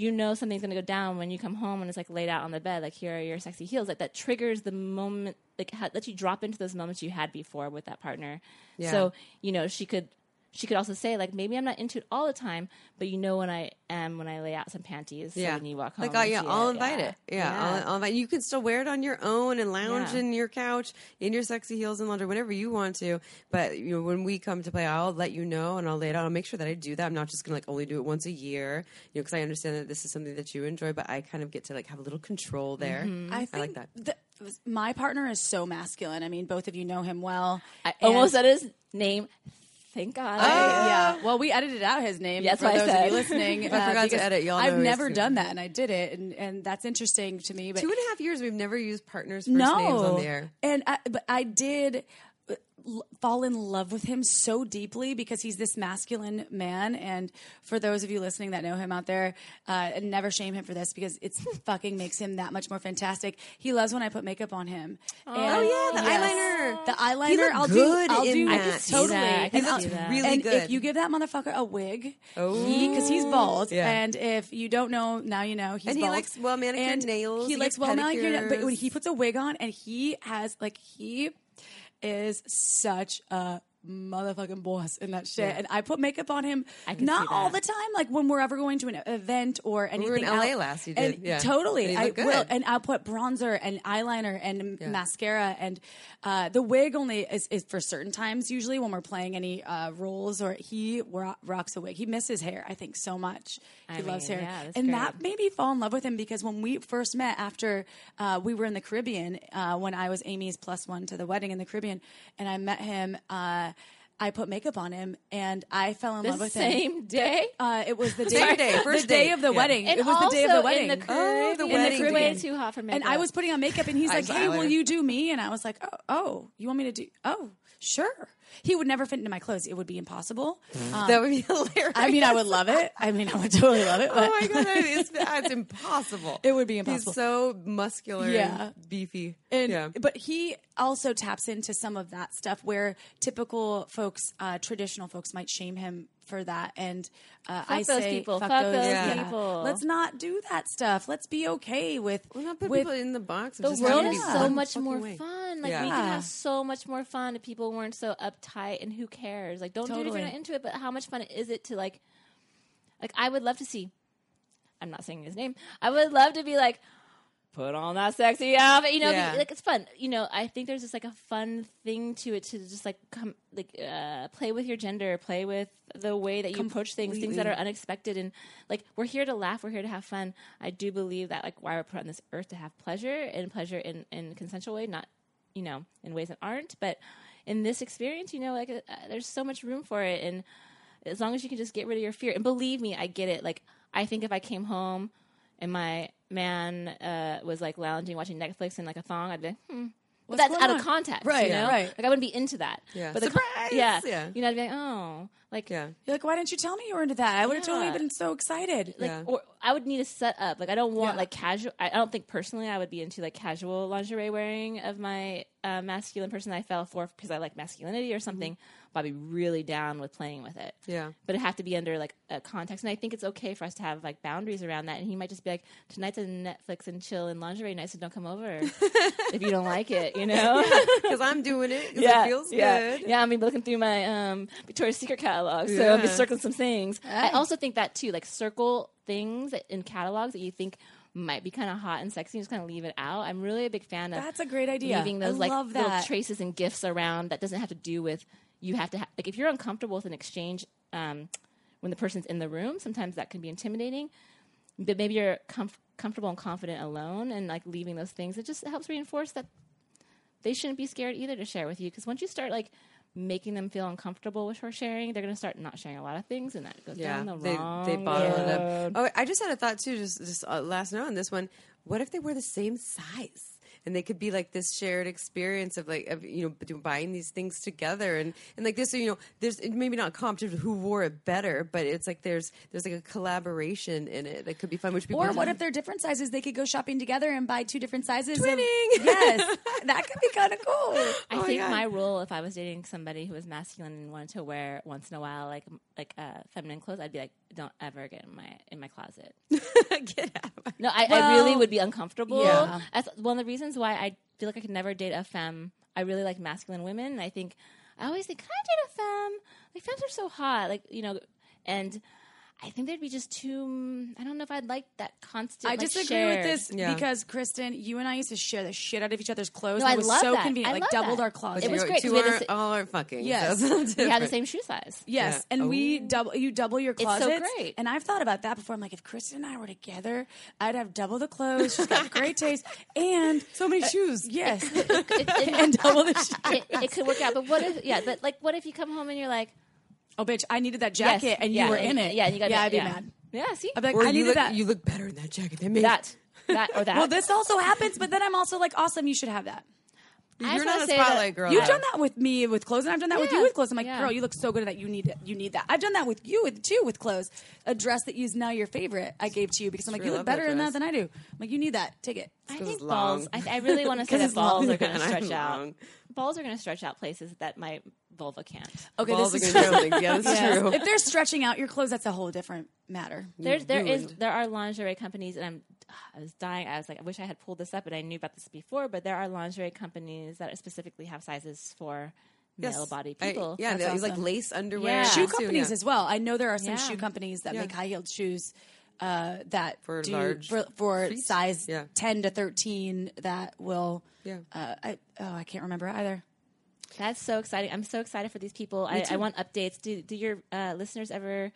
you know something's going to go down when you come home and it's like laid out on the bed like here are your sexy heels like that triggers the moment like ha- lets you drop into those moments you had before with that partner
Yeah.
so you know she could she could also say like maybe i'm not into it all the time but you know when i am when i lay out some panties so
yeah,
when you walk home
like oh yeah, I'll
it.
invite
Yeah.
it. Yeah, I'll, I'll invite. You can still wear it on your own and lounge
Yeah.
in your couch in your sexy heels and lingerie whenever you want to. But you know, when we come to play, I'll let you know and I'll lay it out. I'll make sure that I do that. I'm not just gonna like only do it once a year, you know, because I understand that this is something that you enjoy. But I kind of get to like have a little control there.
Mm-hmm.
I, think
like that.
The, my partner is so masculine. I mean, both of you know him well.
i
And-
almost said his name thank god
I- yeah. Well, we edited out his name
Yeah, that's
for
what I
those of you listening.
If I forgot uh,
to
edit. Y'all,
I've never
it's-
done that, and I did it, and, and that's interesting to me. But
Two and a half years, we've never used partners' first
no,
names on the air.
and I, but I did uh, l- fall in love with him so deeply because he's this masculine man. And for those of you listening that know him out there, uh, never shame him for this because it's fucking makes him that much more fantastic. He loves when I put makeup on him.
Oh yeah, the eyeliner.
The eyeliner,
He
I'll do. I'll do
that. I can
totally.
that. I can
And
see that.
Really
and
good.
if you give that motherfucker a wig, because he's bald,
Yeah.
and if you don't know, now you know he's
And he
bald.
likes well-manicured
And
nails.
He
He
likes well manicured, nails, but when he puts a wig on, and he has like he is such a motherfucking boss in that shit. And I put makeup on him not all the time, like when we're ever going to an event or anything.
We were in LA last, you
And
yeah.
totally. I
good.
will, and I'll put bronzer and eyeliner and mascara and uh, the wig only is, is for certain times. Usually when we're playing any uh, roles or he ro- rocks a wig. He misses hair, I think, so much. He
I
loves
mean,
hair,
yeah,
and
great.
that made me fall in love with him because when we first met after uh, we were in the Caribbean, uh, when I was Amy's plus one to the wedding in the Caribbean, and I met him. I put makeup on him, and I fell in
The
love with him.
same day.
Uh, it was the day,
Same day,
the
first
day of the
Yeah.
wedding.
And
it was the day of the wedding.
In the
Oh,
Caribbean.
the
In the
wedding.
Way too hot for makeup.
and I was putting on makeup, and he's like, "Hey, will you do me?" And I was like, "Oh, oh, you want me to do? Oh, sure." He would never fit into my clothes; it would be impossible. Um,
That would be hilarious.
I mean, I would love it. I mean, I would totally love it. But
Oh my god, that is, that's impossible.
It would be impossible.
He's so muscular,
Yeah.
and beefy.
And,
yeah,
But he also taps into some of that stuff where typical folks, uh, traditional folks, might shame him for that. And uh, I
those
say,
people.
fuck,
Fuck
those,
those
yeah.
people.
Let's not do that stuff. Let's be okay with.
We're not put
with
people in the box. Of
the
just
world
having
is
to
so much more
way.
fun. Like
Yeah.
we can have so much more fun if people weren't so uptight. And who cares? Like, don't do it if you're not into it. But how much fun is it to like? Like, I would love to see. I'm not saying his name. I would love to be like, put on that sexy outfit. You know,
Yeah.
like it's fun. You know, I think there's just like a fun thing to it to just like come like uh, play with your gender, play with the way that you approach things, things that are unexpected, and like we're here to laugh, we're here to have fun. I do believe that like why we're put on this earth to have pleasure and pleasure in in a consensual way, not you know in ways that aren't, but in this experience, you know, like uh, there's so much room for it, and as long as you can just get rid of your fear, and believe me, I get it. Like I think if I came home and my man uh, was like lounging, watching Netflix in like a thong, I'd be like, hmm. But
What's
that's out of context,
Right,
You know?
right.
Like I wouldn't be into that.
Yeah.
but con-
Surprise!
yeah,
Yeah.
You know, I'd be like, oh, like
Yeah.
You're like, why didn't you tell me you were into that? I would have totally been so excited.
like
Yeah.
or I would need a set up. Like I don't want
Yeah.
like casual. I I don't think personally I would be into like casual lingerie wearing of my uh, masculine person I fell for because I like masculinity or something. But I'd be really down with playing with it.
Yeah.
but it have to be under like a context. And I think it's okay for us to have like boundaries around that. And he might just be like, tonight's a Netflix and chill and lingerie night, so don't come over if you don't like it. You know.
Because I'm doing it.
Yeah,
it feels
yeah,
good.
Yeah, I'm be looking through my um, Victoria's Secret catalog, so I'll be circling some things. I also think that too, like circle things in catalogs that you think might be kind of hot and sexy, and just kind of leave it out. I'm really a big fan of
That's a great idea.
leaving
I
those like
love
little traces and gifts around that doesn't have to do with you have to ha- like if you're uncomfortable with an exchange um, when the person's in the room. Sometimes that can be intimidating, but maybe you're comf- comfortable and confident alone, and like leaving those things. It just helps reinforce that they shouldn't be scared either to share with you because once you start like making them feel uncomfortable with her sharing, they're going to start not sharing a lot of things, and that goes
Yeah,
down the
they
wrong
they bottle it
road.
up. Oh, I just had a thought too. Just just uh, last note on this one. What if they were the same size? And they could be like this shared experience of like of you know buying these things together and and like this you know there's maybe not competitive who wore it better but it's like there's there's like a collaboration in it that could be fun which people
Or what if they're different sizes? They could go shopping together and buy two different sizes. of-
Twinning.
yes, that could be kind of cool.
I
Oh
think
God.
my rule, if I was dating somebody who was masculine and wanted to wear once in a while, like like uh, feminine clothes, I'd be like, "Don't ever get in my in my closet."
get out
No, I, I really would be uncomfortable.
yeah.
That's one of the reasons why I feel like I could never date a femme. I really like masculine women. And I think I always think, can I date a femme? Like femmes are so hot, like you know, and I think there'd be just too. Mm, I don't know if I'd like that constant.
I
like,
disagree
shared.
with this
Yeah.
because Kristen, you and I used to share the shit out of each other's clothes.
No,
and
I
it was
love
so
that.
convenient.
I
like
love
doubled
that.
our closet.
It was
great.
great 'cause
two
the
aren't, all aren't fucking
Yes.
so
We had the same shoe size.
Yes,
Yeah.
and we
oh.
double you double your
so great.
And I've thought about that before. I'm like, if Kristen and I were together, I'd have double the clothes. She's got great taste and
so many uh, shoes
yes,
It, it,
and double the. Sh-
it, it could work out. But what if, yeah, but like, what if you come home and you're like,
oh, bitch, I needed that
yes,
jacket, and
yeah,
you were
and-
in it.
Yeah, and you got
yeah,
that-
I'd be
yeah.
mad.
Yeah, see,
I'd be like,
or
I
you
needed
look
that.
you look better in that jacket than me
that, that, or that.
well, this also happens, but then I'm also like, awesome, you should have that.
I
you're not a
say that-
spotlight girl
You've done that with me with clothes, and I've done that with you with clothes. I'm like,
yeah.
girl, you look so good at that. You need it. You need that. I've done that with you with too with clothes. A dress that is now your favorite, I gave to you because I'm like,
Sure,
you
love
look
that
better in that than I do. I'm like, you need that. Take it.
I think balls. I, I really want to say that balls
long.
are going to stretch out. Balls are going to stretch out places that my vulva can't.
Okay,
Balls
this is
gonna
true.
do things. Yeah, that's
Yes.
true.
If they're stretching out your clothes, that's a whole different matter.
There's there is there are lingerie companies, and I'm I was dying. I was like, I wish I had pulled this up, and I knew about this before. But there are lingerie companies that specifically have sizes for male body
I-
people.
yeah,
That's
they like
awesome.
lace underwear.
Yeah.
Shoe
too,
companies as well. I know there are some
Yeah.
shoe companies that
Yeah.
make high heeled shoes uh, that
For
do
large
for, for
feet?
size
Yeah.
ten to thirteen that will.
Yeah.
Uh, I, oh, I can't remember either.
That's so exciting. I'm so excited for these people. I, I want updates. Do, do your uh, listeners ever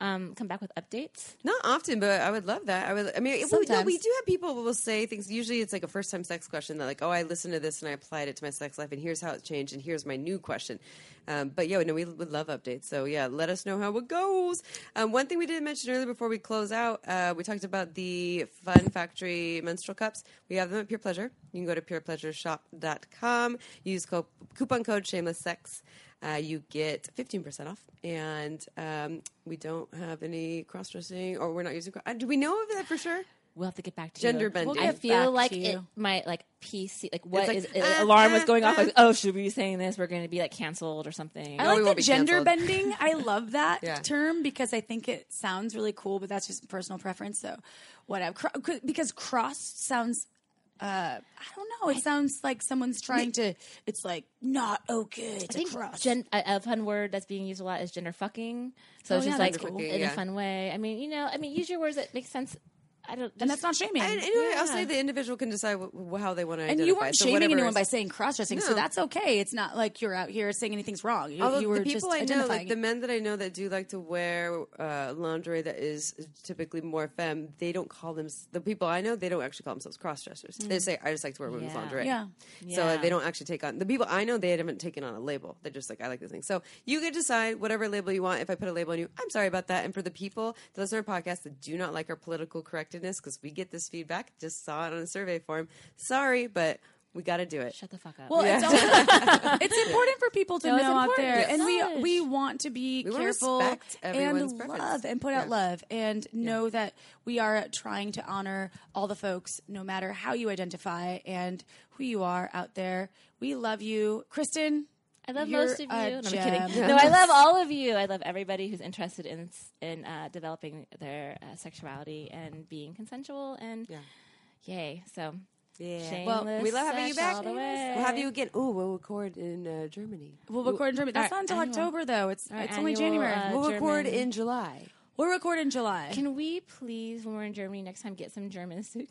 um, come back with updates.
Not often, but I would love that. I would. I mean, well, no, we do have people who will say things. Usually, it's like a first time sex question. That like, oh, I listened to this and I applied it to my sex life, and here's how it changed, and here's my new question. Um, but yeah, no, we would love updates. So yeah, let us know how it goes. Um, one thing we didn't mention earlier before we close out, uh, we talked about the Fun Factory menstrual cups. We have them at Pure Pleasure. You can go to purepleasureshop.com. Use co- coupon code Shameless Sex. Uh, you get 15% off. And um, we don't have any cross dressing, or we're not using. cro- Uh, do we know of that for sure?
We'll have to get back to
Gender
you.
bending.
I
We'll get
feel like
to
it might like PC like what
like,
is
uh,
alarm was
uh,
going off
uh.
like oh should we be saying this we're going to be like canceled or something.
I
No,
like the gender
canceled.
bending. I love that
Yeah.
term because I think it sounds really cool, but that's just personal preference. So, whatever. Because cross sounds, uh, I don't know. It sounds like someone's trying to. It's like not okay to
I think
cross.
gen- a, a fun word that's being used a lot is gender fucking. So
Oh,
it's
yeah,
just like
cool.
in
Yeah.
a fun way. I mean, you know, I mean, use your words that make sense. I don't,
and that's not shaming.
And anyway, I'll say the individual can decide wh- how they want to
and
identify.
you weren't
So
shaming anyone
is-
by saying cross dressing, so that's okay. It's not like you're out here saying anything's wrong. You,
Although
you were
the people
just
I know, like the men that I know that do like to wear uh, lingerie that is typically more femme, they don't call them. The people I know, they don't actually call themselves cross dressers. They say, "I just like to wear women's
Yeah.
lingerie."
Yeah.
So uh, they don't actually take on the people I know. They haven't taken on a label. They're just like, "I like this thing." So you can decide whatever label you want. If I put a label on you, I'm sorry about that. And for the people that listen to our podcast that do not like our political correctness, because we get this feedback, just saw it on a survey form. Sorry, but we got to do it.
shut the fuck up.
Well, it's, also, it's important for people to
No,
know out there,
Yes.
and we we want to be
We wanna
careful and
preference.
love and put out
Yeah.
love, and know that we are trying to honor all the folks, no matter how you identify and who you are out there. We love you, Kristen.
I love
you're
most of you. No, I'm kidding. No, I love all of you. I love everybody who's interested in in uh, developing their uh, sexuality and being consensual. And
Yeah.
yay! So
Yeah.
Well,
we love having you back.
all the way.
We'll have you again. Oh, we'll record in uh, Germany.
We'll record in Germany. That's not until
annual-
October, though. It's
our
it's only January.
uh,
We'll record in July.
We'll record in July.
Can we please, when we're in Germany next time, get some Germans to,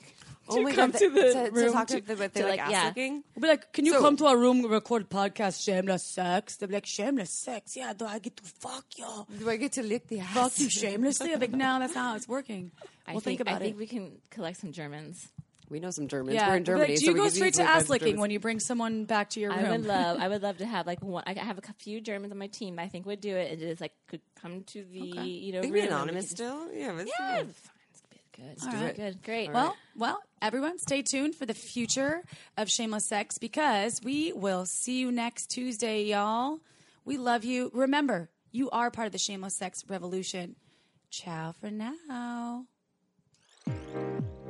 Oh my
come
God,
to the
to, to
room
talk
to-
to, what
to,
they like,
like, yeah.
licking?
We'll be like, can you
So-
come to our room and record podcast Shameless Sex? They'll be like, Shameless Sex? Yeah, do I get to fuck you?
Do I get to lick the ass?
Fuck you shamelessly? I'm like, no, that's not how it's working.
I
We'll
think,
think about
I think we can collect some Germans.
We know some Germans.
Yeah,
We're in Germany.
Like, do you
we
go straight to
easily
ass licking when you bring someone back to your room?
I would love, I would love to have like one. I have a few Germans on my team. that I think would do it, and just like could come to the you know
They
room
be anonymous
could-
still. Yeah, that's
Yeah,
fine.
fine. It's good.
All
Good.
right.
Good. Great.
Well, well, everyone, stay tuned for the future of Shameless Sex because we will see you next Tuesday, y'all. We love you. Remember, you are part of the Shameless Sex revolution. Ciao for now.